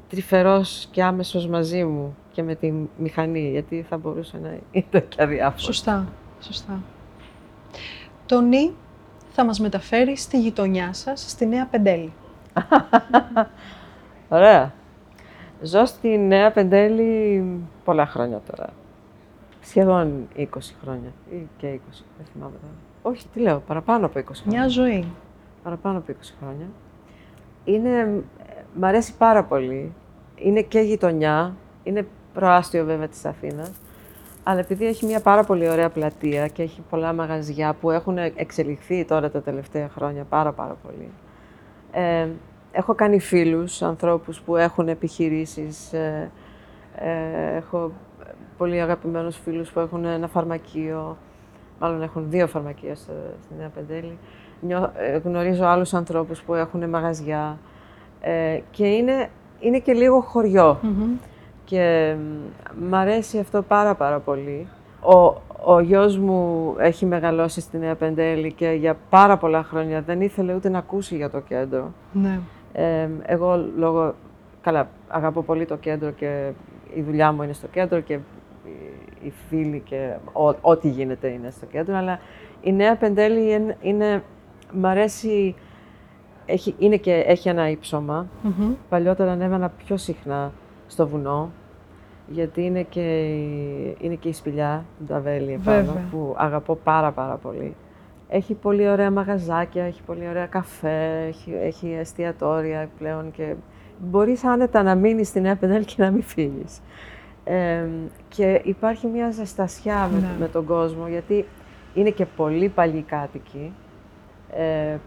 τρυφερός και άμεσος μαζί μου και με τη μηχανή, γιατί θα μπορούσε να ήταν και αδιάφορο. Σωστά, σωστά. Το νι θα μας μεταφέρει στη γειτονιά σας, στη Νέα Πεντέλη. [LAUGHS] Ωραία. Ζω στη Νέα Πεντέλη πολλά χρόνια τώρα. Σχεδόν 20 χρόνια ή και 20, δεν θυμάμαι τώρα. Όχι, τι λέω, παραπάνω από 20 χρόνια. Μια ζωή. Παραπάνω από 20 χρόνια. Είναι, μ' αρέσει πάρα πολύ. Είναι και γειτονιά, είναι προάστιο βέβαια της Αθήνας, αλλά επειδή έχει μια πάρα πολύ ωραία πλατεία και έχει πολλά μαγαζιά που έχουν εξελιχθεί τώρα τα τελευταία χρόνια πάρα πάρα πολύ. Ε, έχω κάνει φίλους, ανθρώπους που έχουν επιχειρήσεις, ε, ε, έχω πολύ αγαπημένους φίλους που έχουν ένα φαρμακείο, μάλλον έχουν δύο φαρμακεία στη Νέα Πεντέλη. Ε, γνωρίζω άλλους ανθρώπους που έχουν μαγαζιά ε, και είναι, είναι και λίγο και μ' αρέσει αυτό πάρα πάρα πολύ. Ο, ο γιος μου έχει μεγαλώσει στη Νέα Πεντέλη και για πάρα πολλά χρόνια δεν ήθελε ούτε να ακούσει για το κέντρο. Ναι. Ε, εγώ λόγω, καλά, αγαπώ πολύ το κέντρο και η δουλειά μου είναι στο κέντρο και οι φίλοι και ό,τι γίνεται είναι στο κέντρο, αλλά η Νέα Πεντέλη είναι, είναι μ' αρέσει, έχει, είναι και, έχει ένα ύψωμα. Παλιότερα ανέβαινα πιο συχνά στο βουνό, γιατί είναι και, η, είναι και η σπηλιά του Νταβέλη επάνω, που αγαπώ πάρα πάρα πολύ. Έχει πολύ ωραία μαγαζάκια, έχει πολύ ωραία καφέ, έχει, έχει εστιατόρια πλέον και μπορείς άνετα να μείνεις στην Έπενελ και να μην φύγεις. και υπάρχει μια ζεστασιά με, ναι. τον κόσμο, γιατί είναι και πολύ παλιοί κάτοικοι, ε,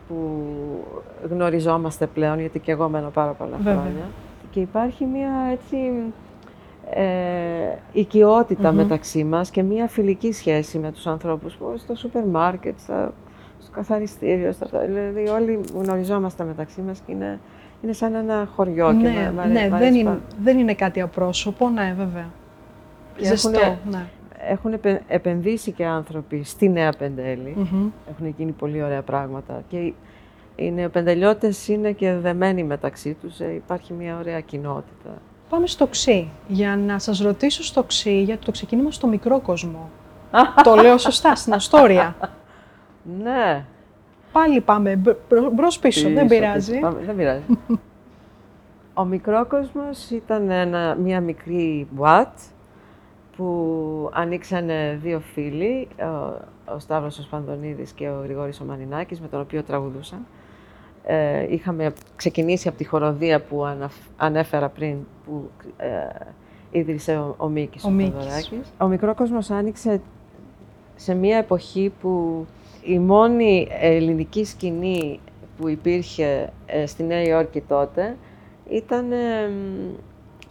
που γνωριζόμαστε πλέον, γιατί και εγώ μένω πάρα πολλά χρόνια. Και υπάρχει μια έτσι ε, οικειοτητα μεταξύ μας και μια φιλική σχέση με τους ανθρώπους που στο σούπερ μάρκετ, στο καθαριστήριο, στα, δηλαδή όλοι γνωριζόμαστε μεταξύ μας και είναι, είναι σαν ένα χωριό ναι, και με, ναι, δεν, είναι, δεν είναι κάτι απρόσωπο, ναι βέβαια. Ζεστό, έχουν, ναι. Έχουν επενδύσει και άνθρωποι στη Νέα Πεντέλη, έχουν γίνει πολύ ωραία πράγματα και οι νεοπεντελιώτες είναι και δεμένοι μεταξύ τους, ε, υπάρχει μια ωραία κοινότητα. Πάμε στο ξύ. Για να σας ρωτήσω στο ξύ, γιατί το ξεκίνημα στο μικρό κόσμο. [LAUGHS] το λέω σωστά, στην Αστόρια. Ναι. Πάλι πάμε μπρος πίσω, δεν πειράζει. δεν πειράζει. [LAUGHS] Ο μικρόκοσμος ήταν ένα, μια μικρή μπουάτ που ανοίξανε δύο φίλοι, ο, ο Σταύρος ο Σπανδονίδης και ο Γρηγόρης ο Μανινάκης, με τον οποίο τραγουδούσαν. Ε, είχαμε ξεκινήσει από τη χοροδία που ανέφερα πριν, που ε, ίδρυσε ο, ο Μίκης ο, ο Ο μικρόκοσμος άνοιξε σε μια εποχή που η μόνη ελληνική σκηνή που υπήρχε ε, στη Νέα Υόρκη τότε ήταν, ε,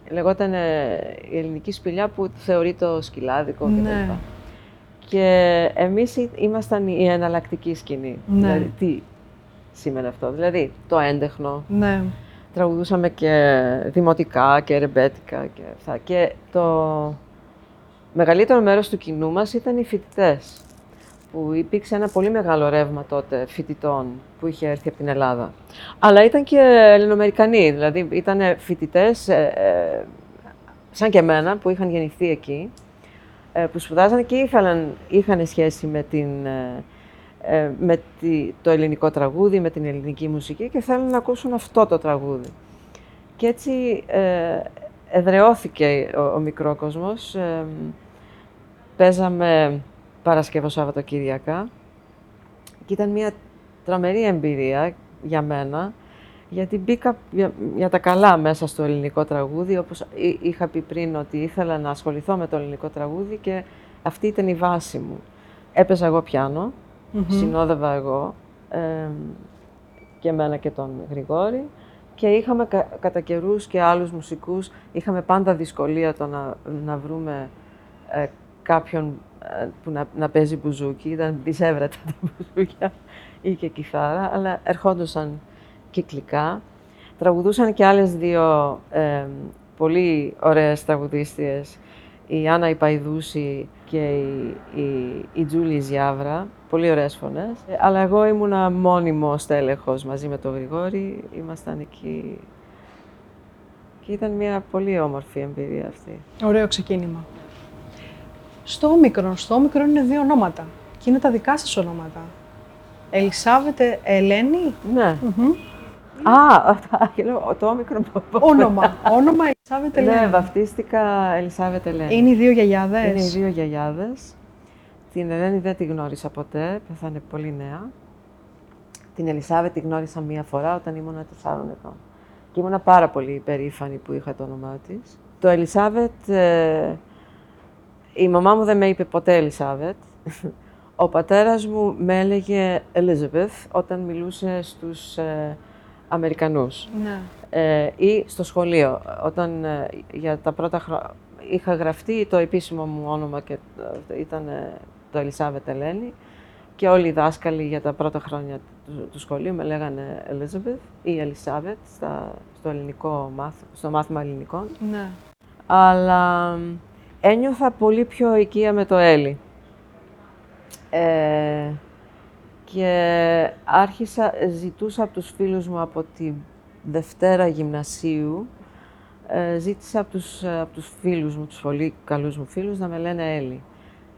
λεγόταν η ελληνική σπηλιά που θεωρεί το σκυλάδικο ναι. κτλ. Και εμείς ήμασταν η εναλλακτική σκηνή. Ναι. Δηλαδή, τι, σήμαινε αυτό. Δηλαδή, το έντεχνο. Ναι. Τραγουδούσαμε και δημοτικά και ρεμπέτικα και αυτά. Και το μεγαλύτερο μέρος του κοινού μας ήταν οι φοιτητές. Που υπήρξε ένα πολύ μεγάλο ρεύμα τότε φοιτητών που είχε έρθει από την Ελλάδα. Αλλά ήταν και Ελληνοαμερικανοί, δηλαδή ήταν φοιτητές ε, ε, σαν και εμένα που είχαν γεννηθεί εκεί, ε, που σπουδάζανε και ήθελαν, είχαν σχέση με την ε, με το ελληνικό τραγούδι, με την ελληνική μουσική και θέλουν να ακούσουν αυτό το τραγούδι. Και έτσι ε, εδρεώθηκε ο, ο μικρόκοσμος. Ε, παίζαμε Παρασκευό Σαββατοκύριακα και ήταν μια τρομερή εμπειρία για μένα, γιατί μπήκα για, για τα καλά μέσα στο ελληνικό τραγούδι, όπως εί- είχα πει πριν ότι ήθελα να ασχοληθώ με το ελληνικό τραγούδι και αυτή ήταν η βάση μου. Έπαιζα εγώ πιάνο, συνόδευα εγώ ε, και εμένα και τον Γρηγόρη και είχαμε κα, κατά καιρούς και άλλους μουσικούς, είχαμε πάντα δυσκολία το να, να βρούμε ε, κάποιον ε, που να, να παίζει μπουζούκι, ήταν δυσέβρετα τα μπουζούκια ή και κιθάρα, αλλά ερχόντουσαν κυκλικά. Τραγουδούσαν και άλλες δύο ε, πολύ ωραίες τραγουδίστριες, η Άννα Ιπαϊδούση και η, η, η Τζούλη Ζιάβρα, πολύ ωραίες φωνές. Ε, αλλά εγώ ήμουνα μόνιμο στέλεχος μαζί με τον Γρηγόρη, ήμασταν εκεί και ήταν μια πολύ όμορφη εμπειρία αυτή. Ωραίο ξεκίνημα. Στο όμικρον, στο όμικρον είναι δύο ονόματα. Και είναι τα δικά σας ονόματα. Ελισάβετ Ελένη; Ναι. Μμμ. Α, και λέω, το όμικρο Όνομα. Όνομα Ελισάβετ Ελένη. Ναι, βαφτίστηκα Ελισάβετ Ελένη. Είναι οι δύο γιαγιάδες; Είναι οι δύο γιαγιάδες. Την Ελένη δεν τη γνώρισα ποτέ, πέθανε πολύ νέα. Την Ελισάβετ τη γνώρισα μία φορά όταν ήμουν 4 ετών. Και ήμουνα πάρα πολύ υπερήφανη που είχα το όνομά της. Το Ελισάβετ, ε, η μαμά μου δεν με είπε ποτέ Ελισάβετ. Ο πατέρας μου με έλεγε Elizabeth όταν μιλούσε στους ε, Αμερικανούς Ναι. ε, ή στο σχολείο. Όταν ε, για τα πρώτα χρόνια είχα γραφτεί το επίσημο μου όνομα και ε, ήταν ε, το Ελισάβετ Ελένη και όλοι οι δάσκαλοι για τα πρώτα χρόνια του, του σχολείου με λέγανε Elizabeth ή Ελισάβετ στα, στο, ελληνικό μάθ, στο μάθημα ελληνικών. ναι. Αλλά μ, ένιωθα πολύ πιο οικία με το Έλλη. Ε, και άρχισα, ζητούσα από τους φίλους μου από τη Δευτέρα Γυμνασίου, ε, ζήτησα από τους, ε, από τους φίλους μου, τους πολύ καλούς μου φίλους, να με λένε Έλλη.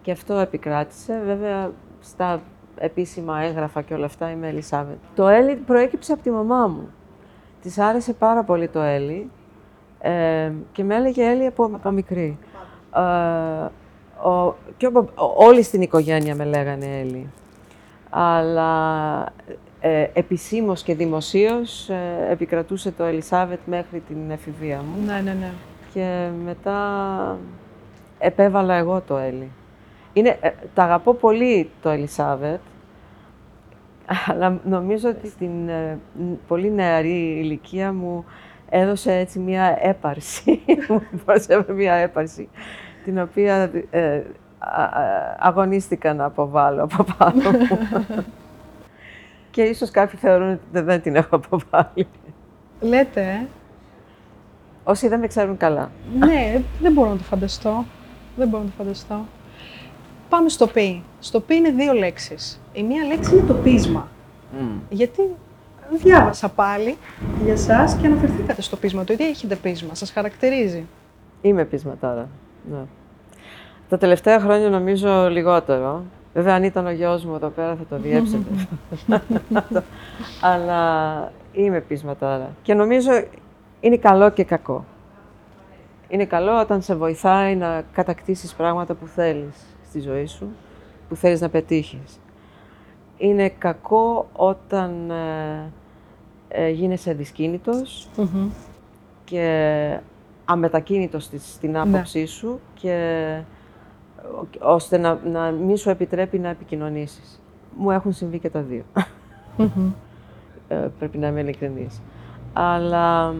Και αυτό επικράτησε. Βέβαια, στα επίσημα έγγραφα και όλα αυτά είμαι Ελισάβετ. Το Έλλη προέκυψε από τη μαμά μου. Της άρεσε πάρα πολύ το Έλλη ε, και με έλεγε Έλλη από, από μικρή. Ε, ο, και ο, παπ- ο- όλοι στην οικογένεια με λέγανε Έλλη. Αλλά ε, επισήμως και δημοσίως ε, επικρατούσε το Ελισάβετ μέχρι την εφηβεία μου. Ναι, ναι, ναι. Και μετά επέβαλα εγώ το Έλλη. Είναι, ε, τα αγαπώ πολύ το Ελισάβετ, αλλά νομίζω ότι στην ε, ν- πολύ νεαρή ηλικία μου έδωσε έτσι μία έπαρση, [LAUGHS] μου προσέφερε μία έπαρση, την οποία ε, α- α- αγωνίστηκα να αποβάλω από πάνω μου. [LAUGHS] Και ίσως κάποιοι θεωρούν ότι δεν- δεν την έχω αποβάλει. Λέτε, ε. Όσοι δεν με ξέρουν καλά. ναι, δεν μπορώ να το φανταστώ. Δεν μπορώ να το φανταστώ. Πάμε στο πι. Στο πι είναι δύο λέξεις. Η μία λέξη είναι το πείσμα. Γιατί διάβασα πάλι για σας και αναφερθήκατε στο πείσμα. Το τι έχετε πείσμα, σας χαρακτηρίζει. Είμαι πεισματάρα. Ναι. Τα τελευταία χρόνια νομίζω λιγότερο. Βέβαια, αν ήταν ο γιος μου εδώ πέρα θα το διέψετε. [LAUGHS] Αλλά είμαι πεισματάρα. Και νομίζω είναι καλό και κακό. Είναι καλό όταν σε βοηθάει να κατακτήσεις πράγματα που θέλεις στη ζωή σου, που θέλεις να πετύχεις. Είναι κακό όταν ε, ε, γίνεσαι δυσκίνητος, και αμετακίνητος στη- στην άποψή σου και ο- ώστε να, να μην σου επιτρέπει να επικοινωνήσεις. Μου έχουν συμβεί και τα δύο. Ε, πρέπει να είμαι ειλικρινής. Αλλά μ,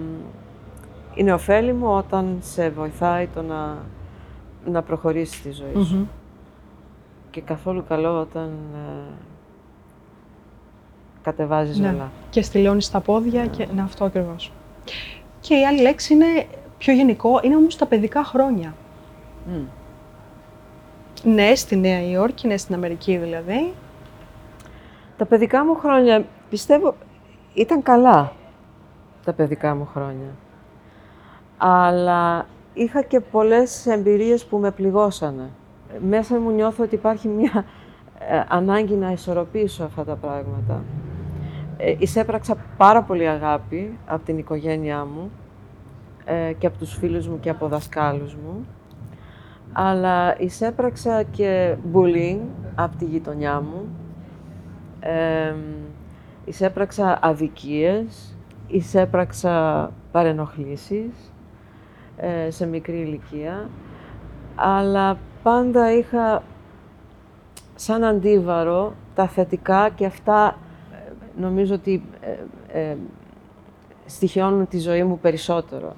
είναι ωφέλιμο όταν σε βοηθάει το να, να προχωρήσεις στη ζωή σου. Και καθόλου καλό όταν ε, κατεβάζεις Ναι. όλα. Και στυλώνεις στα πόδια και ναι, αυτό ακριβώς. Και η άλλη λέξη είναι πιο γενικό, είναι όμως τα παιδικά χρόνια. Μμ. Ναι, στη Νέα Υόρκη, ναι, στην Αμερική δηλαδή. Τα παιδικά μου χρόνια, πιστεύω, ήταν καλά τα παιδικά μου χρόνια. Αλλά είχα και πολλές εμπειρίες που με πληγώσανε. Μέσα μου νιώθω ότι υπάρχει μια ε, ανάγκη να ισορροπήσω αυτά τα πράγματα. Ε, εισέπραξα πάρα πολύ αγάπη από την οικογένειά μου ε, και από τους φίλους μου και από δασκάλους μου. Αλλά εισέπραξα και bullying από τη γειτονιά μου. Ε, εισέπραξα αδικίες εισέπραξα παρενοχλήσεις ε, σε μικρή ηλικία, αλλά πάντα είχα σαν αντίβαρο τα θετικά και αυτά ε, νομίζω ότι ε, ε, στοιχειώνουν τη ζωή μου περισσότερο.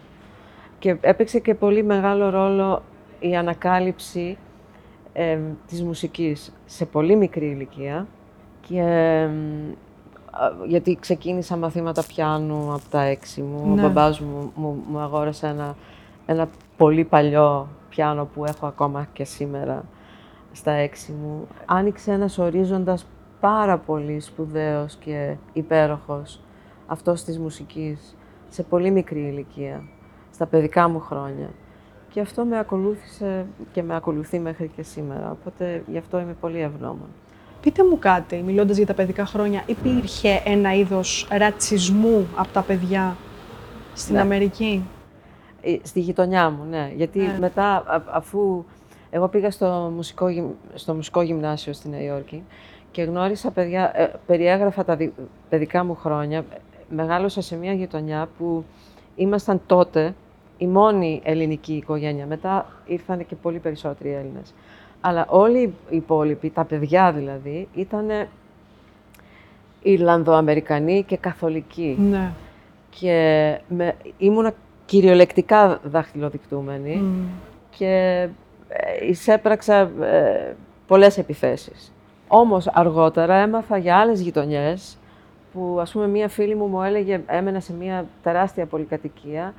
Και έπαιξε και πολύ μεγάλο ρόλο η ανακάλυψη ε, της μουσικής σε πολύ μικρή ηλικία και γιατί ξεκίνησα μαθήματα πιάνου από τα έξι μου. Ναι. Ο μπαμπάς μου, μου, μου αγόρασε ένα, ένα πολύ παλιό πιάνο που έχω ακόμα και σήμερα στα έξι μου. Άνοιξε ένας ορίζοντας πάρα πολύ σπουδαίος και υπέροχος αυτός της μουσικής σε πολύ μικρή ηλικία, στα παιδικά μου χρόνια. Και αυτό με ακολούθησε και με ακολουθεί μέχρι και σήμερα, οπότε γι' αυτό είμαι πολύ ευγνώμων. Πείτε μου κάτι, μιλώντας για τα παιδικά χρόνια, υπήρχε ένα είδος ρατσισμού από τα παιδιά στην ναι. Αμερική; Ε, στη γειτονιά μου, ναι. Γιατί ναι. μετά, αφού εγώ πήγα στο μουσικό, στο μουσικό γυμνάσιο στη Νέα Υόρκη και γνώρισα παιδιά, ε, περιέγραφα τα παιδικά μου χρόνια, μεγάλωσα σε μια γειτονιά που ήμασταν τότε η μόνη ελληνική οικογένεια. Μετά ήρθαν και πολύ περισσότεροι Έλληνες. Αλλά όλοι οι υπόλοιποι, τα παιδιά δηλαδή, ήταν Ιρλανδοαμερικανοί και καθολικοί. Ναι. Και με, ήμουνα κυριολεκτικά δαχτυλοδεικτούμενη και ε, εισέπραξα ε, πολλές επιθέσεις. Όμως αργότερα έμαθα για άλλες γειτονιές που ας πούμε μία φίλη μου μου έλεγε έμενα σε μία τεράστια πολυκατοικία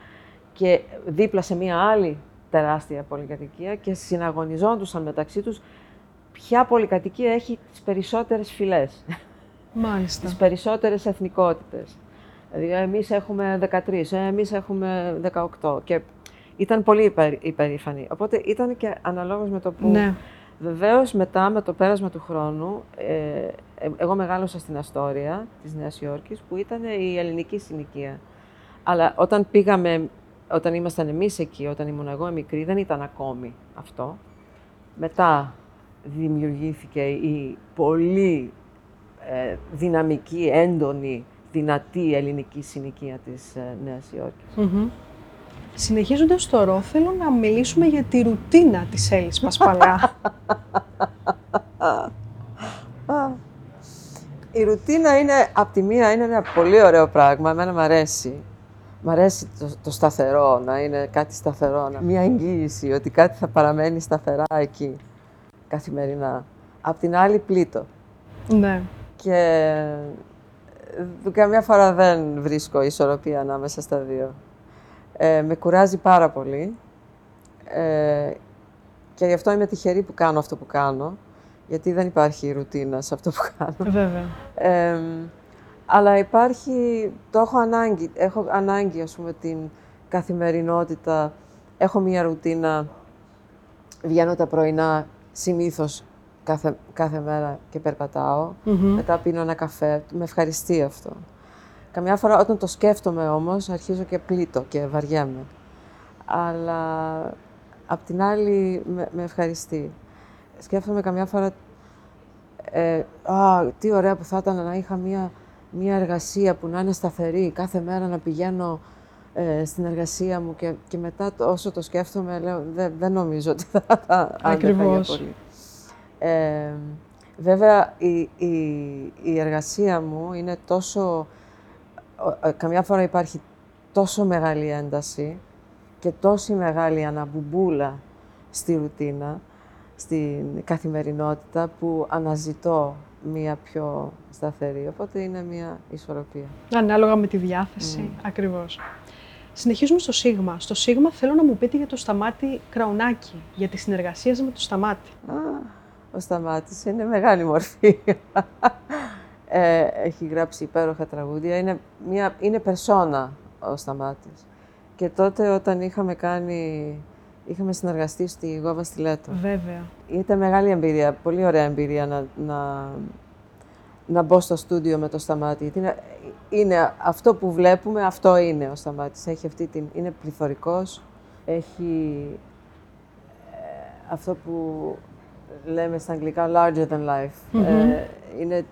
και δίπλα σε μία άλλη τεράστια πολυκατοικία και συναγωνιζόντουσαν μεταξύ τους ποια πολυκατοικία έχει τις περισσότερες φυλές. Μάλιστα. τις περισσότερες εθνικότητες. Δηλαδή, εμείς έχουμε 13, εμείς έχουμε 18 και ήταν πολύ υπερ, υπερήφανοι. Οπότε ήταν και αναλόγως με το που... Ναι. Βεβαίως, μετά, με το πέρασμα του χρόνου, ε, ε εγώ μεγάλωσα στην Αστόρια της Νέας Υόρκης, που ήταν η ελληνική συνοικία. Αλλά όταν πήγαμε όταν ήμασταν εμείς εκεί, όταν ήμουν εγώ μικρή, δεν ήταν ακόμη αυτό. Μετά δημιουργήθηκε η πολύ ε, δυναμική, έντονη, δυνατή ελληνική συνοικία της ε, Νέας Υόρκης. Mm-hmm. Συνεχίζοντας τώρα, θέλω να μιλήσουμε για τη ρουτίνα της Έλλης Πασπαλά. [LAUGHS] Η ρουτίνα είναι, από τη μία, είναι ένα πολύ ωραίο πράγμα, εμένα μου αρέσει. Μ' αρέσει το, το, σταθερό, να είναι κάτι σταθερό, να... μια εγγύηση ότι κάτι θα παραμένει σταθερά εκεί, καθημερινά. Απ' την άλλη πλήττω. Ναι. Και ε, καμιά φορά δεν βρίσκω ισορροπία ανάμεσα στα δύο. Ε, με κουράζει πάρα πολύ ε, και γι' αυτό είμαι τυχερή που κάνω αυτό που κάνω, γιατί δεν υπάρχει ρουτίνα σε αυτό που κάνω. Βέβαια. Ε, αλλά υπάρχει, το έχω ανάγκη, έχω ανάγκη ας πούμε την καθημερινότητα. Έχω μία ρουτίνα, βγαίνω τα πρωινά συνήθως κάθε, κάθε μέρα και περπατάω. Μετά πίνω ένα καφέ, με ευχαριστεί αυτό. Καμιά φορά όταν το σκέφτομαι όμως, αρχίζω και πλήττω και βαριέμαι. Αλλά απ' την άλλη με, με ευχαριστεί. Σκέφτομαι καμιά φορά, ε, α, τι ωραία που θα ήταν να είχα μία μια εργασία που να είναι σταθερή, κάθε μέρα να πηγαίνω ε, στην εργασία μου και, και μετά όσο το σκέφτομαι λέω δεν, νομίζω ότι θα τα Ακριβώς. πολύ. Ε, βέβαια η, η, η, εργασία μου είναι τόσο... Ε, καμιά φορά υπάρχει τόσο μεγάλη ένταση και τόση μεγάλη αναμπουμπούλα στη ρουτίνα, στην καθημερινότητα που αναζητώ μία πιο σταθερή. Οπότε είναι μία ισορροπία. Ανάλογα με τη διάθεση, mm. ακριβώς. Συνεχίζουμε στο Σίγμα. Στο Σίγμα θέλω να μου πείτε για το Σταμάτη Κραουνάκη, για τη συνεργασία με το Σταμάτη. Α, ο Σταμάτης είναι μεγάλη μορφή. Ε, έχει γράψει υπέροχα τραγούδια. Είναι, μια, είναι περσόνα ο Σταμάτης. Και τότε όταν είχαμε κάνει είχαμε συνεργαστεί στη Γόβα στη Λέτο. Βέβαια. Ήταν μεγάλη εμπειρία, πολύ ωραία εμπειρία να, να, να μπω στο στούντιο με το Σταμάτη. Γιατί είναι, αυτό που βλέπουμε, αυτό είναι ο Σταμάτης. Έχει αυτή την, είναι πληθωρικός, έχει ε, αυτό που λέμε στα αγγλικά larger than life. Ε, είναι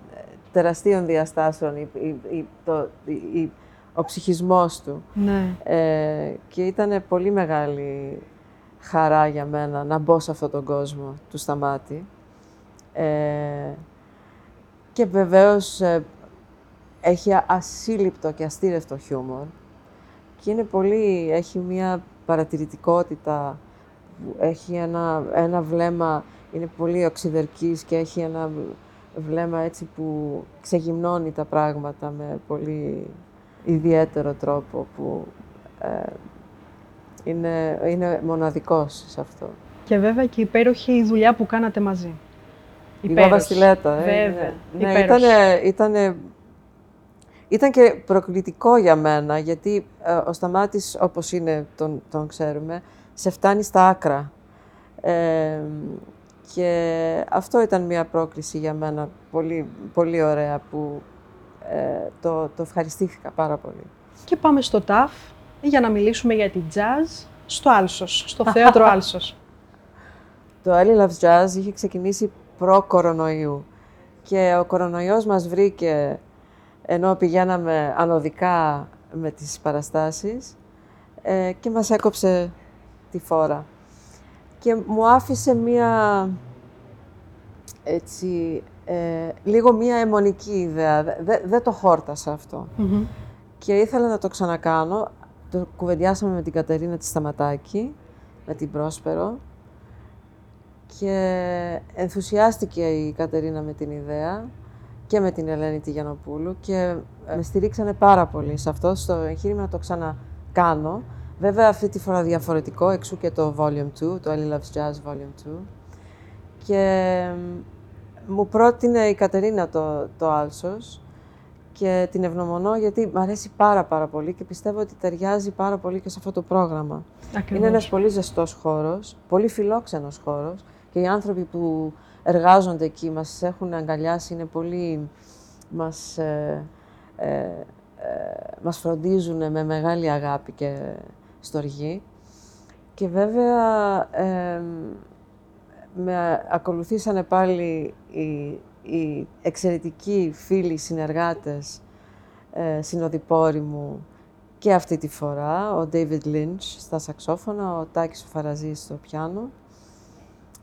τεραστίων διαστάσεων. Η, η, το, η, ο ψυχισμός του. Ναι. Ε, και ήταν πολύ μεγάλη χαρά για μένα να μπω σε αυτόν τον κόσμο του Σταμάτη. Ε, και βεβαίως ε, έχει ασύλληπτο και αστήρευτο χιούμορ και είναι πολύ, έχει μια παρατηρητικότητα, έχει ένα, ένα βλέμμα, είναι πολύ οξυδερκής και έχει ένα βλέμμα έτσι που ξεγυμνώνει τα πράγματα με πολύ ιδιαίτερο τρόπο που ε, είναι, είναι μοναδικός σε αυτό. Και βέβαια και υπέροχη η δουλειά που κάνατε μαζί. Η Βάβα Στιλέτα. Ε, βέβαια. Ναι, ήτανε, ήτανε, ήταν και προκλητικό για μένα, γιατί ε, ο Σταμάτης, όπως είναι, τον, τον ξέρουμε, σε φτάνει στα άκρα. Ε, και αυτό ήταν μια πρόκληση για μένα πολύ, πολύ ωραία που ε, το, το ευχαριστήθηκα πάρα πολύ. Και πάμε στο ΤΑΦ για να μιλήσουμε για την jazz στο Άλσος, στο θέατρο [LAUGHS] Άλσος. Το Ellie Loves Jazz είχε ξεκινήσει προ-κορονοϊού και ο κορονοϊός μας βρήκε ενώ πηγαίναμε ανωδικά με τις παραστάσεις ε, και μας έκοψε τη φόρα. Και μου άφησε μία, έτσι, ε, λίγο μία αιμονική ιδέα. Δεν το χόρτασα Και ήθελα να το ξανακάνω. Το κουβεντιάσαμε με την Κατερίνα τη Σταματάκη, με την Πρόσπερο. Και ενθουσιάστηκε η Κατερίνα με την ιδέα και με την Ελένη Τηγιανοπούλου και με στηρίξανε πάρα πολύ σε αυτό, στο εγχείρημα να το ξανακάνω. Βέβαια αυτή τη φορά διαφορετικό, εξού και το Volume 2, το Ellie Loves Jazz Volume 2. Και μου πρότεινε η Κατερίνα το, το Άλσος και την ευγνωμονώ γιατί μου αρέσει πάρα πάρα πολύ και πιστεύω ότι ταιριάζει πάρα πολύ και σε αυτό το πρόγραμμα. Είναι ένας πολύ ζεστός χώρος, πολύ φιλόξενος χώρος και οι άνθρωποι που εργάζονται εκεί, μας έχουν αγκαλιάσει, είναι πολύ... μας, ε, ε, ε μας φροντίζουν με μεγάλη αγάπη και στοργή. Και βέβαια ε, με ακολουθήσανε πάλι οι, οι εξαιρετικοί φίλοι συνεργάτες, ε, συνοδοιπόροι μου και αυτή τη φορά, ο David Lynch στα σαξόφωνα, ο Τάκης Φαραζής στο πιάνο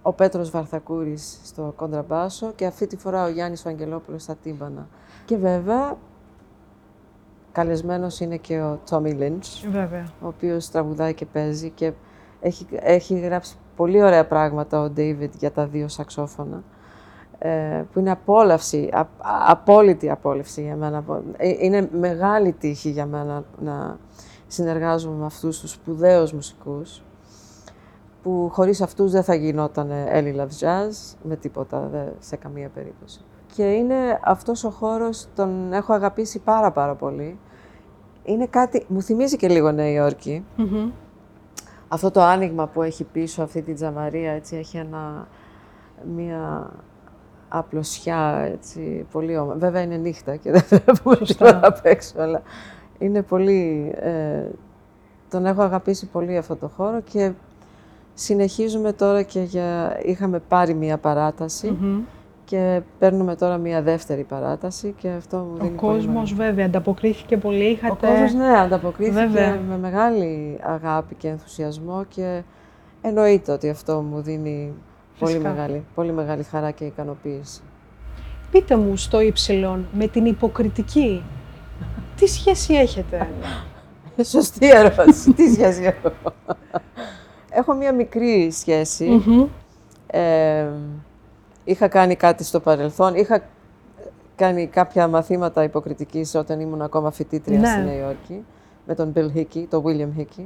ο Πέτρος Βαρθακούρης στο κοντραμπάσο και αυτή τη φορά ο Γιάννης Βαγγελόπουλος στα τύμπανα. Και βέβαια, καλεσμένος είναι και ο Τόμι Λίντς, ο οποίος τραγουδάει και παίζει και έχει, έχει γράψει πολύ ωραία πράγματα ο Ντέιβιντ για τα δύο σαξόφωνα, ε, που είναι απόλαυση, α, απόλυτη απόλαυση για μένα. Ε, είναι μεγάλη τύχη για μένα να συνεργάζομαι με αυτούς τους σπουδαίους μουσικούς που χωρίς αυτούς δεν θα γινόταν Ellie Loves Jazz με τίποτα, δε, σε καμία περίπτωση. Και είναι αυτός ο χώρος, τον έχω αγαπήσει πάρα πάρα πολύ. Είναι κάτι, μου θυμίζει και λίγο Νέα Υόρκη. Αυτό το άνοιγμα που έχει πίσω αυτή τη τζαμαρία, έτσι, έχει ένα, μία απλωσιά, έτσι, πολύ όμορφη. Βέβαια είναι νύχτα και δεν [LAUGHS] βλέπουμε τίποτα απ' έξω, αλλά είναι πολύ... Ε, τον έχω αγαπήσει πολύ αυτό το χώρο και Συνεχίζουμε τώρα και για... είχαμε πάρει μία και παίρνουμε τώρα μία δεύτερη παράταση και αυτό μου δίνει Ο κόσμος βέβαια ανταποκρίθηκε πολύ. Είχατε... Ο κόσμος ναι, ανταποκρίθηκε με μεγάλη αγάπη και ενθουσιασμό και εννοείται ότι αυτό μου δίνει πολύ μεγάλη, πολύ μεγάλη χαρά και ικανοποίηση. Πείτε μου στο ύψιλον με την υποκριτική, τι σχέση έχετε; [LAUGHS] Σωστή ερώτηση. τι σχέση έχω; [LAUGHS] Έχω μία μικρή είχα κάνει κάτι στο παρελθόν. Είχα κάνει κάποια μαθήματα υποκριτικής όταν ήμουν ακόμα φοιτήτρια ναι. στη Νέα Υόρκη με τον Bill Hickey, τον William Hickey,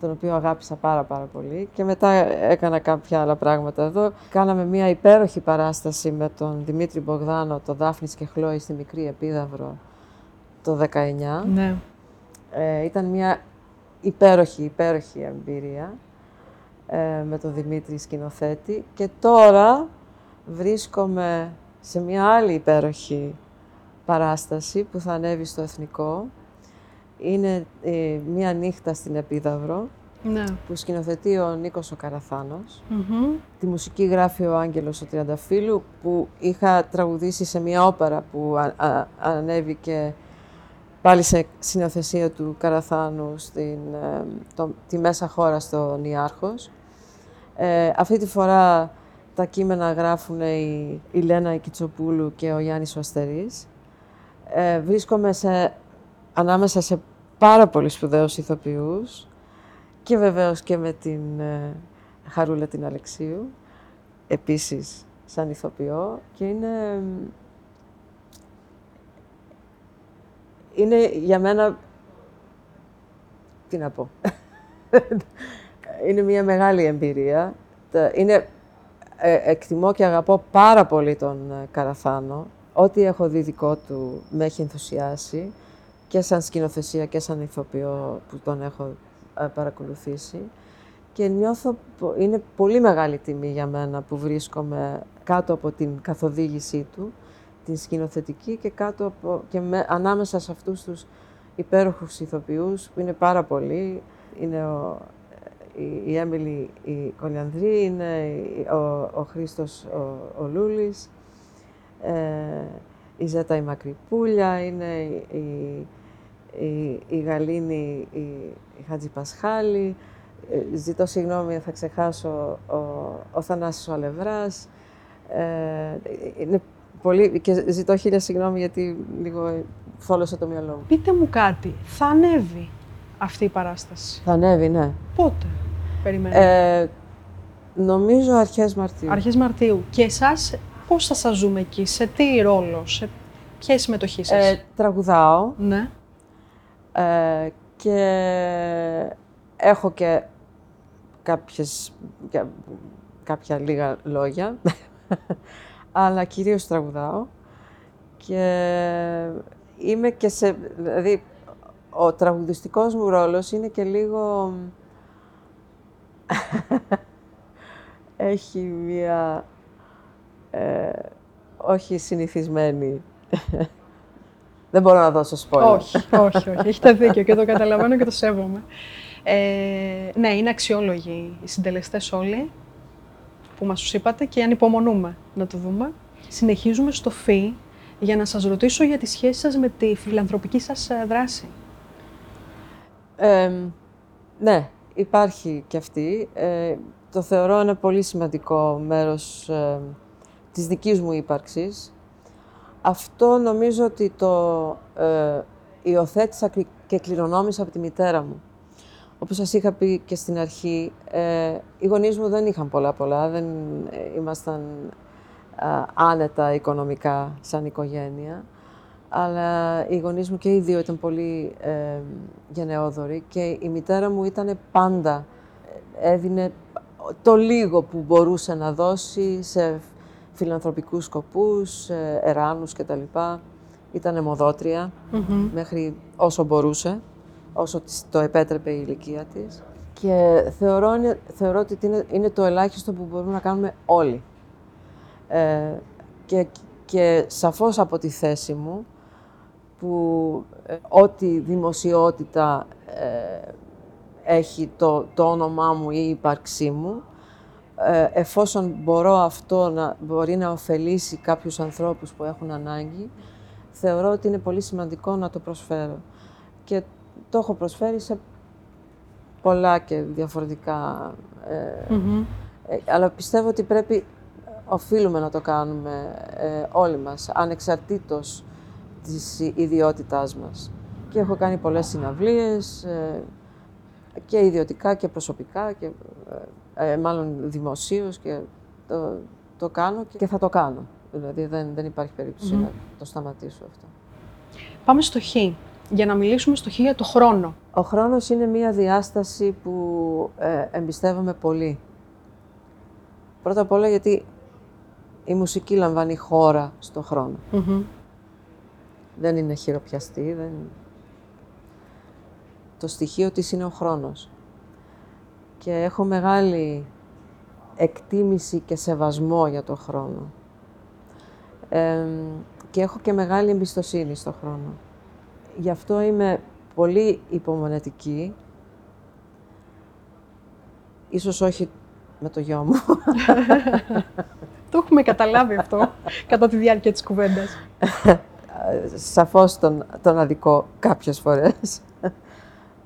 τον οποίο αγάπησα πάρα πάρα πολύ. Και μετά έκανα κάποια άλλα πράγματα εδώ. Κάναμε μία υπέροχη παράσταση με τον Δημήτρη Μπογδάνο, το Δάφνης και Χλώη στη Μικρή Επίδαυρο το 19. Ναι. Ε, ήταν μια υπέροχη, υπέροχη εμπειρία. Ε, με τον Δημήτρη σκηνοθέτη και τώρα βρίσκομαι σε μια άλλη υπέροχη παράσταση που θα ανέβει στο Εθνικό. Είναι ε, μια νύχτα στην Επίδαυρο ναι. που σκηνοθετεί ο Νίκος ο καραθανος Τη μουσική γράφει ο Άγγελος ο Τριανταφύλου που είχα τραγουδήσει σε μια όπερα που ανέβηκε πάλι σε συνοθεσία του Καραθάνου στην, ε, το, τη μέσα χώρα στο Νιάρχος. Ε, αυτή τη φορά τα κείμενα γράφουν η, η Λένα Κιτσοπούλου και ο Γιάννης Βαστερής. Ε, βρίσκομαι σε, ανάμεσα σε πάρα πολύ σπουδαίους ηθοποιούς και βεβαίως και με την ε, Χαρούλα την Αλεξίου, επίσης σαν ηθοποιό και είναι, είναι για μένα, τι να πω, [LAUGHS] είναι μια μεγάλη εμπειρία. Είναι, ε, εκτιμώ και αγαπώ πάρα πολύ τον ε, Καραθάνο. Ό,τι έχω δει δικό του με έχει ενθουσιάσει και σαν σκηνοθεσία και σαν ηθοποιό που τον έχω ε, παρακολουθήσει. Και νιώθω, είναι πολύ μεγάλη τιμή για μένα που βρίσκομαι κάτω από την καθοδήγησή του, την σκηνοθετική και, κάτω από, και με, ανάμεσα σε αυτούς τους υπέροχους ηθοποιούς που είναι πάρα πολλοί. Είναι ο, η, Έμιλη η Κολιανδρή, είναι ο, ο Χρήστος ο, ο Λούλης, ε, η Ζέτα η Μακρυπούλια, είναι η, η, η Γαλήνη η, η Χατζη Πασχάλη, ε, ζητώ συγγνώμη, θα ξεχάσω ο, ο Θανάσης ο Αλευράς. Ε, είναι πολύ, και ζητώ χίλια συγγνώμη γιατί λίγο θόλωσα το μυαλό μου. Πείτε μου κάτι, θα ανέβει αυτή η παράσταση; Θα ανέβει, ναι. Πότε, περιμένετε. Ε, νομίζω αρχές Μαρτίου. Αρχές Μαρτίου. Και εσάς πώς θα σας ζούμε εκεί, σε τι ρόλο, σε ποια συμμετοχή σας; Ε, τραγουδάω. Ναι. Ε, και έχω και κάποιες, κάποια λίγα λόγια, [LAUGHS] αλλά κυρίως τραγουδάω. Και είμαι και σε... Δηλαδή, ο τραγουδιστικός μου ρόλος είναι και λίγο... [LAUGHS] Έχει μία... Ε, όχι συνηθισμένη [LAUGHS] δεν μπορώ να δώσω spoiler. Όχι, όχι, όχι. Έχετε δίκιο και το καταλαβαίνω και το σέβομαι. Ε, ναι, είναι αξιόλογοι οι συντελεστές όλοι που μας τους είπατε και ανυπομονούμε να το δούμε. Συνεχίζουμε στο ΦΥ για να σας ρωτήσω για τη σχέση σας με τη φιλανθρωπική σας ε, δράση. ναι, υπάρχει και αυτή. Ε, το θεωρώ ένα πολύ σημαντικό μέρος ε, της δικής μου ύπαρξης. Αυτό νομίζω ότι το ε, υιοθέτησα και κληρονόμησα από τη μητέρα μου. Όπως σας είχα πει και στην αρχή, ε, οι γονείς μου δεν είχαν πολλά πολλά, δεν ε, ήμασταν άνετα οικονομικά σαν οικογένεια. Αλλά οι γονείς μου και οι δύο ήταν πολύ ε, γενναιόδοροι και η μητέρα μου ήταν πάντα, ε, έδινε το λίγο που μπορούσε να δώσει σε φιλανθρωπικούς σκοπούς, ε, εράνους κτλ. Ήταν αιμοδότρια μέχρι όσο μπορούσε όσο το επέτρεπε η ηλικία της. Και θεωρώ, θεωρώ ότι είναι, είναι το ελάχιστο που μπορούμε να κάνουμε όλοι. Ε, και, και σαφώς από τη θέση μου, που ε, ό,τι δημοσιότητα ε, έχει το, το όνομά μου ή η ύπαρξή μου, ε, εφόσον μπορώ αυτό να μπορεί να ωφελήσει κάποιους ανθρώπους που έχουν ανάγκη, θεωρώ ότι είναι πολύ σημαντικό να το προσφέρω. Και το έχω προσφέρει σε πολλά και διαφορετικά. Ε, ε, αλλά πιστεύω ότι πρέπει, οφείλουμε να το κάνουμε ε, όλοι μας, ανεξαρτήτως της ιδιότητάς μας. Και έχω κάνει πολλές συναυλίες, και ιδιωτικά και προσωπικά, και μάλλον δημοσίως και το, το κάνω και θα το κάνω. Δηλαδή δεν, δεν υπάρχει να το σταματήσω αυτό. Πάμε στο Χ για να μιλήσουμε στο χ το χρόνο. Ο χρόνος είναι μία διάσταση που ε, εμπιστεύομαι πολύ. Πρώτα απ' όλα γιατί η μουσική λαμβάνει χώρα στο χρόνο. Δεν είναι χειροπιαστή, δεν... Το στοιχείο της είναι ο χρόνος. Και έχω μεγάλη εκτίμηση και σεβασμό για το χρόνο. και έχω και μεγάλη εμπιστοσύνη στο χρόνο. Γι' αυτό είμαι πολύ υπομονετική. Ίσως όχι με το γιο μου. [LAUGHS] το έχουμε καταλάβει αυτό κατά τη διάρκεια της κουβέντας. [LAUGHS] σαφώς τον, τον αδικό κάποιες φορές.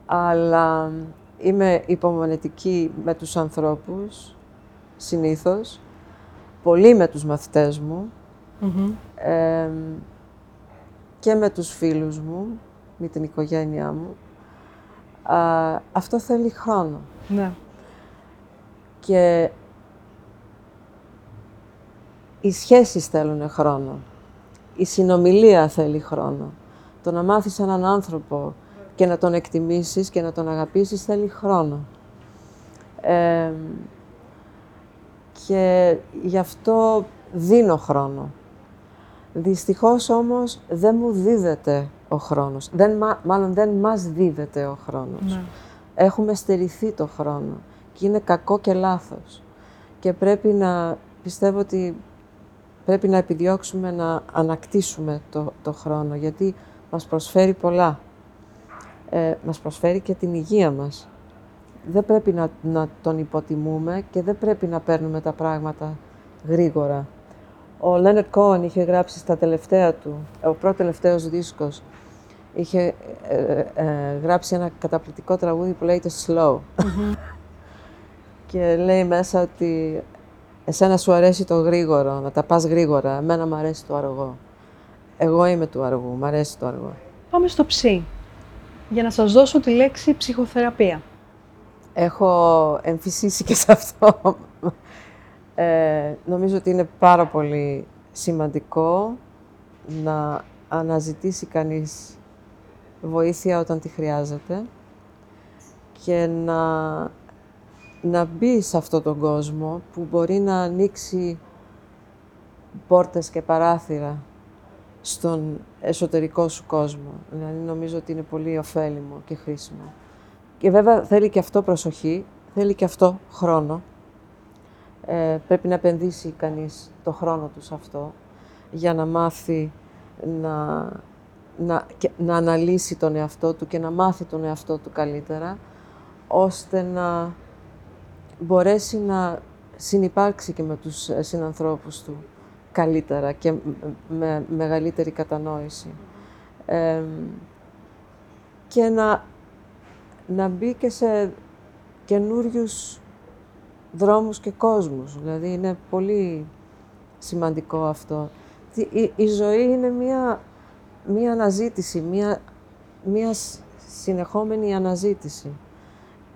Αλλά είμαι υπομονετική με τους ανθρώπους, συνήθως. Πολύ με τους μαθητές μου. και με τους φίλους μου, με την οικογένειά μου. αυτό θέλει χρόνο. Ναι. Και οι σχέσεις θέλουν χρόνο. Η συνομιλία θέλει χρόνο. Το να μάθεις έναν άνθρωπο και να τον εκτιμήσεις και να τον αγαπήσεις θέλει χρόνο. και γι' αυτό δίνω χρόνο. Δυστυχώς όμως δεν μου δίδεται ο χρόνος. Δεν, μάλλον δεν μας δίδεται ο χρόνος. Ναι. Έχουμε στερηθεί το χρόνο και είναι κακό και λάθος. Και πρέπει να, πιστεύω ότι πρέπει να επιδιώξουμε να ανακτήσουμε το, το χρόνο, γιατί μας προσφέρει πολλά. Ε, μας προσφέρει και την υγεία μας. Δεν πρέπει να, να τον υποτιμούμε και δεν πρέπει να παίρνουμε τα πράγματα γρήγορα. Ο Λένερ Κόαν είχε γράψει στα τελευταία του, ο πρώτο τελευταίος δίσκος, είχε ε, ε, γράψει ένα καταπληκτικό τραγούδι που λέγεται Slow. και λέει μέσα ότι εσένα σου αρέσει το γρήγορο, να τα πας γρήγορα, εμένα μου αρέσει το αργό. Εγώ είμαι του αργού, μου αρέσει το αργό. Πάμε στο ψι, για να σας δώσω τη λέξη ψυχοθεραπεία. Έχω εμφυσίσει και σε αυτό. Ε, νομίζω ότι είναι πάρα πολύ σημαντικό να αναζητήσει κανείς βοήθεια όταν τη χρειάζεται και να να μπει σε αυτόν τον κόσμο που μπορεί να ανοίξει πόρτες και παράθυρα στον εσωτερικό σου κόσμο. Δηλαδή νομίζω ότι είναι πολύ ωφέλιμο και χρήσιμο. Και βέβαια θέλει και αυτό προσοχή, θέλει και αυτό χρόνο. Ε, πρέπει να επενδύσει κανείς το χρόνο του σε αυτό για να μάθει να, να, να αναλύσει τον εαυτό του και να μάθει τον εαυτό του καλύτερα, ώστε να μπορέσει να συνυπάρξει και με τους ε, συνανθρώπους του καλύτερα και με μεγαλύτερη κατανόηση. και να, να μπει και σε καινούριους δρόμους και κόσμους. Δηλαδή είναι πολύ σημαντικό αυτό. Η, η ζωή είναι μία, μία αναζήτηση, μία, μία συνεχόμενη αναζήτηση.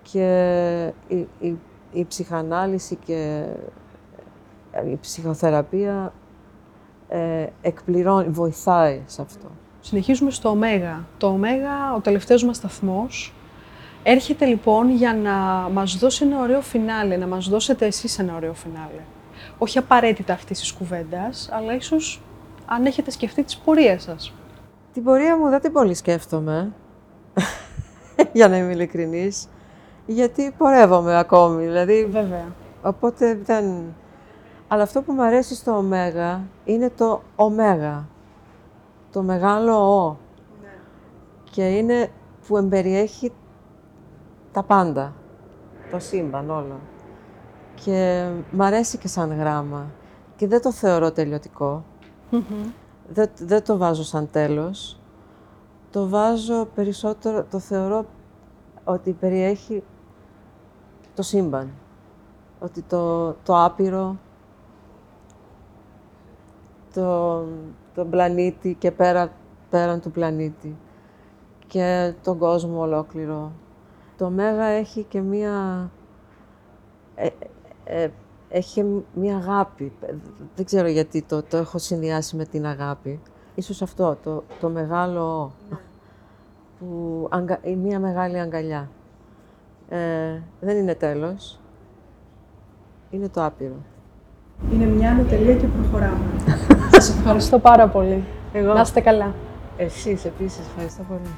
Και η, η η ψυχανάλυση και ε, η ψυχοθεραπεία ε, εκπληρώνει, βοηθάει σε αυτό. Συνεχίζουμε στο ωμέγα. Το ωμέγα, ο τελευταίος μας σταθμός, έρχεται λοιπόν για να μας δώσει ένα ωραίο φινάλε, να μας δώσετε εσείς ένα ωραίο φινάλε. Όχι απαραίτητα αυτής της κουβέντας, αλλά ίσως αν έχετε σκεφτεί τις πορείες σας. Την πορεία μου δεν την πολύ σκέφτομαι, [LAUGHS] για να είμαι ειλικρινής γιατί πορεύομαι ακόμη, δηλαδή... Βέβαια. Οπότε δεν... Αλλά αυτό που μου αρέσει στο ωμέγα είναι το ωμέγα, το μεγάλο ο. Ναι. Και είναι που εμπεριέχει τα πάντα, το σύμπαν όλο. Και μ' αρέσει και σαν γράμμα. Και δεν το θεωρώ Δεν, δεν το βάζω σαν τέλος. Το βάζω περισσότερο, το θεωρώ ότι περιέχει το σύμπαν. Ότι το, το άπειρο, το, το πλανήτη και πέρα, πέραν του πλανήτη και τον κόσμο ολόκληρο. Το Μέγα έχει και μία... Ε, ε, ε, έχει μία αγάπη. Δεν ξέρω γιατί το, το έχω συνδυάσει με την αγάπη. Ίσως αυτό, το, το μεγάλο... Που, μία μεγάλη αγκαλιά. Ε, δεν είναι τέλος. Είναι το άπειρο. Είναι μια ανωτελεία και προχωράμε. [LAUGHS] Σας ευχαριστώ πάρα πολύ. Εγώ. Να είστε καλά. Εσείς επίσης, ευχαριστώ πολύ.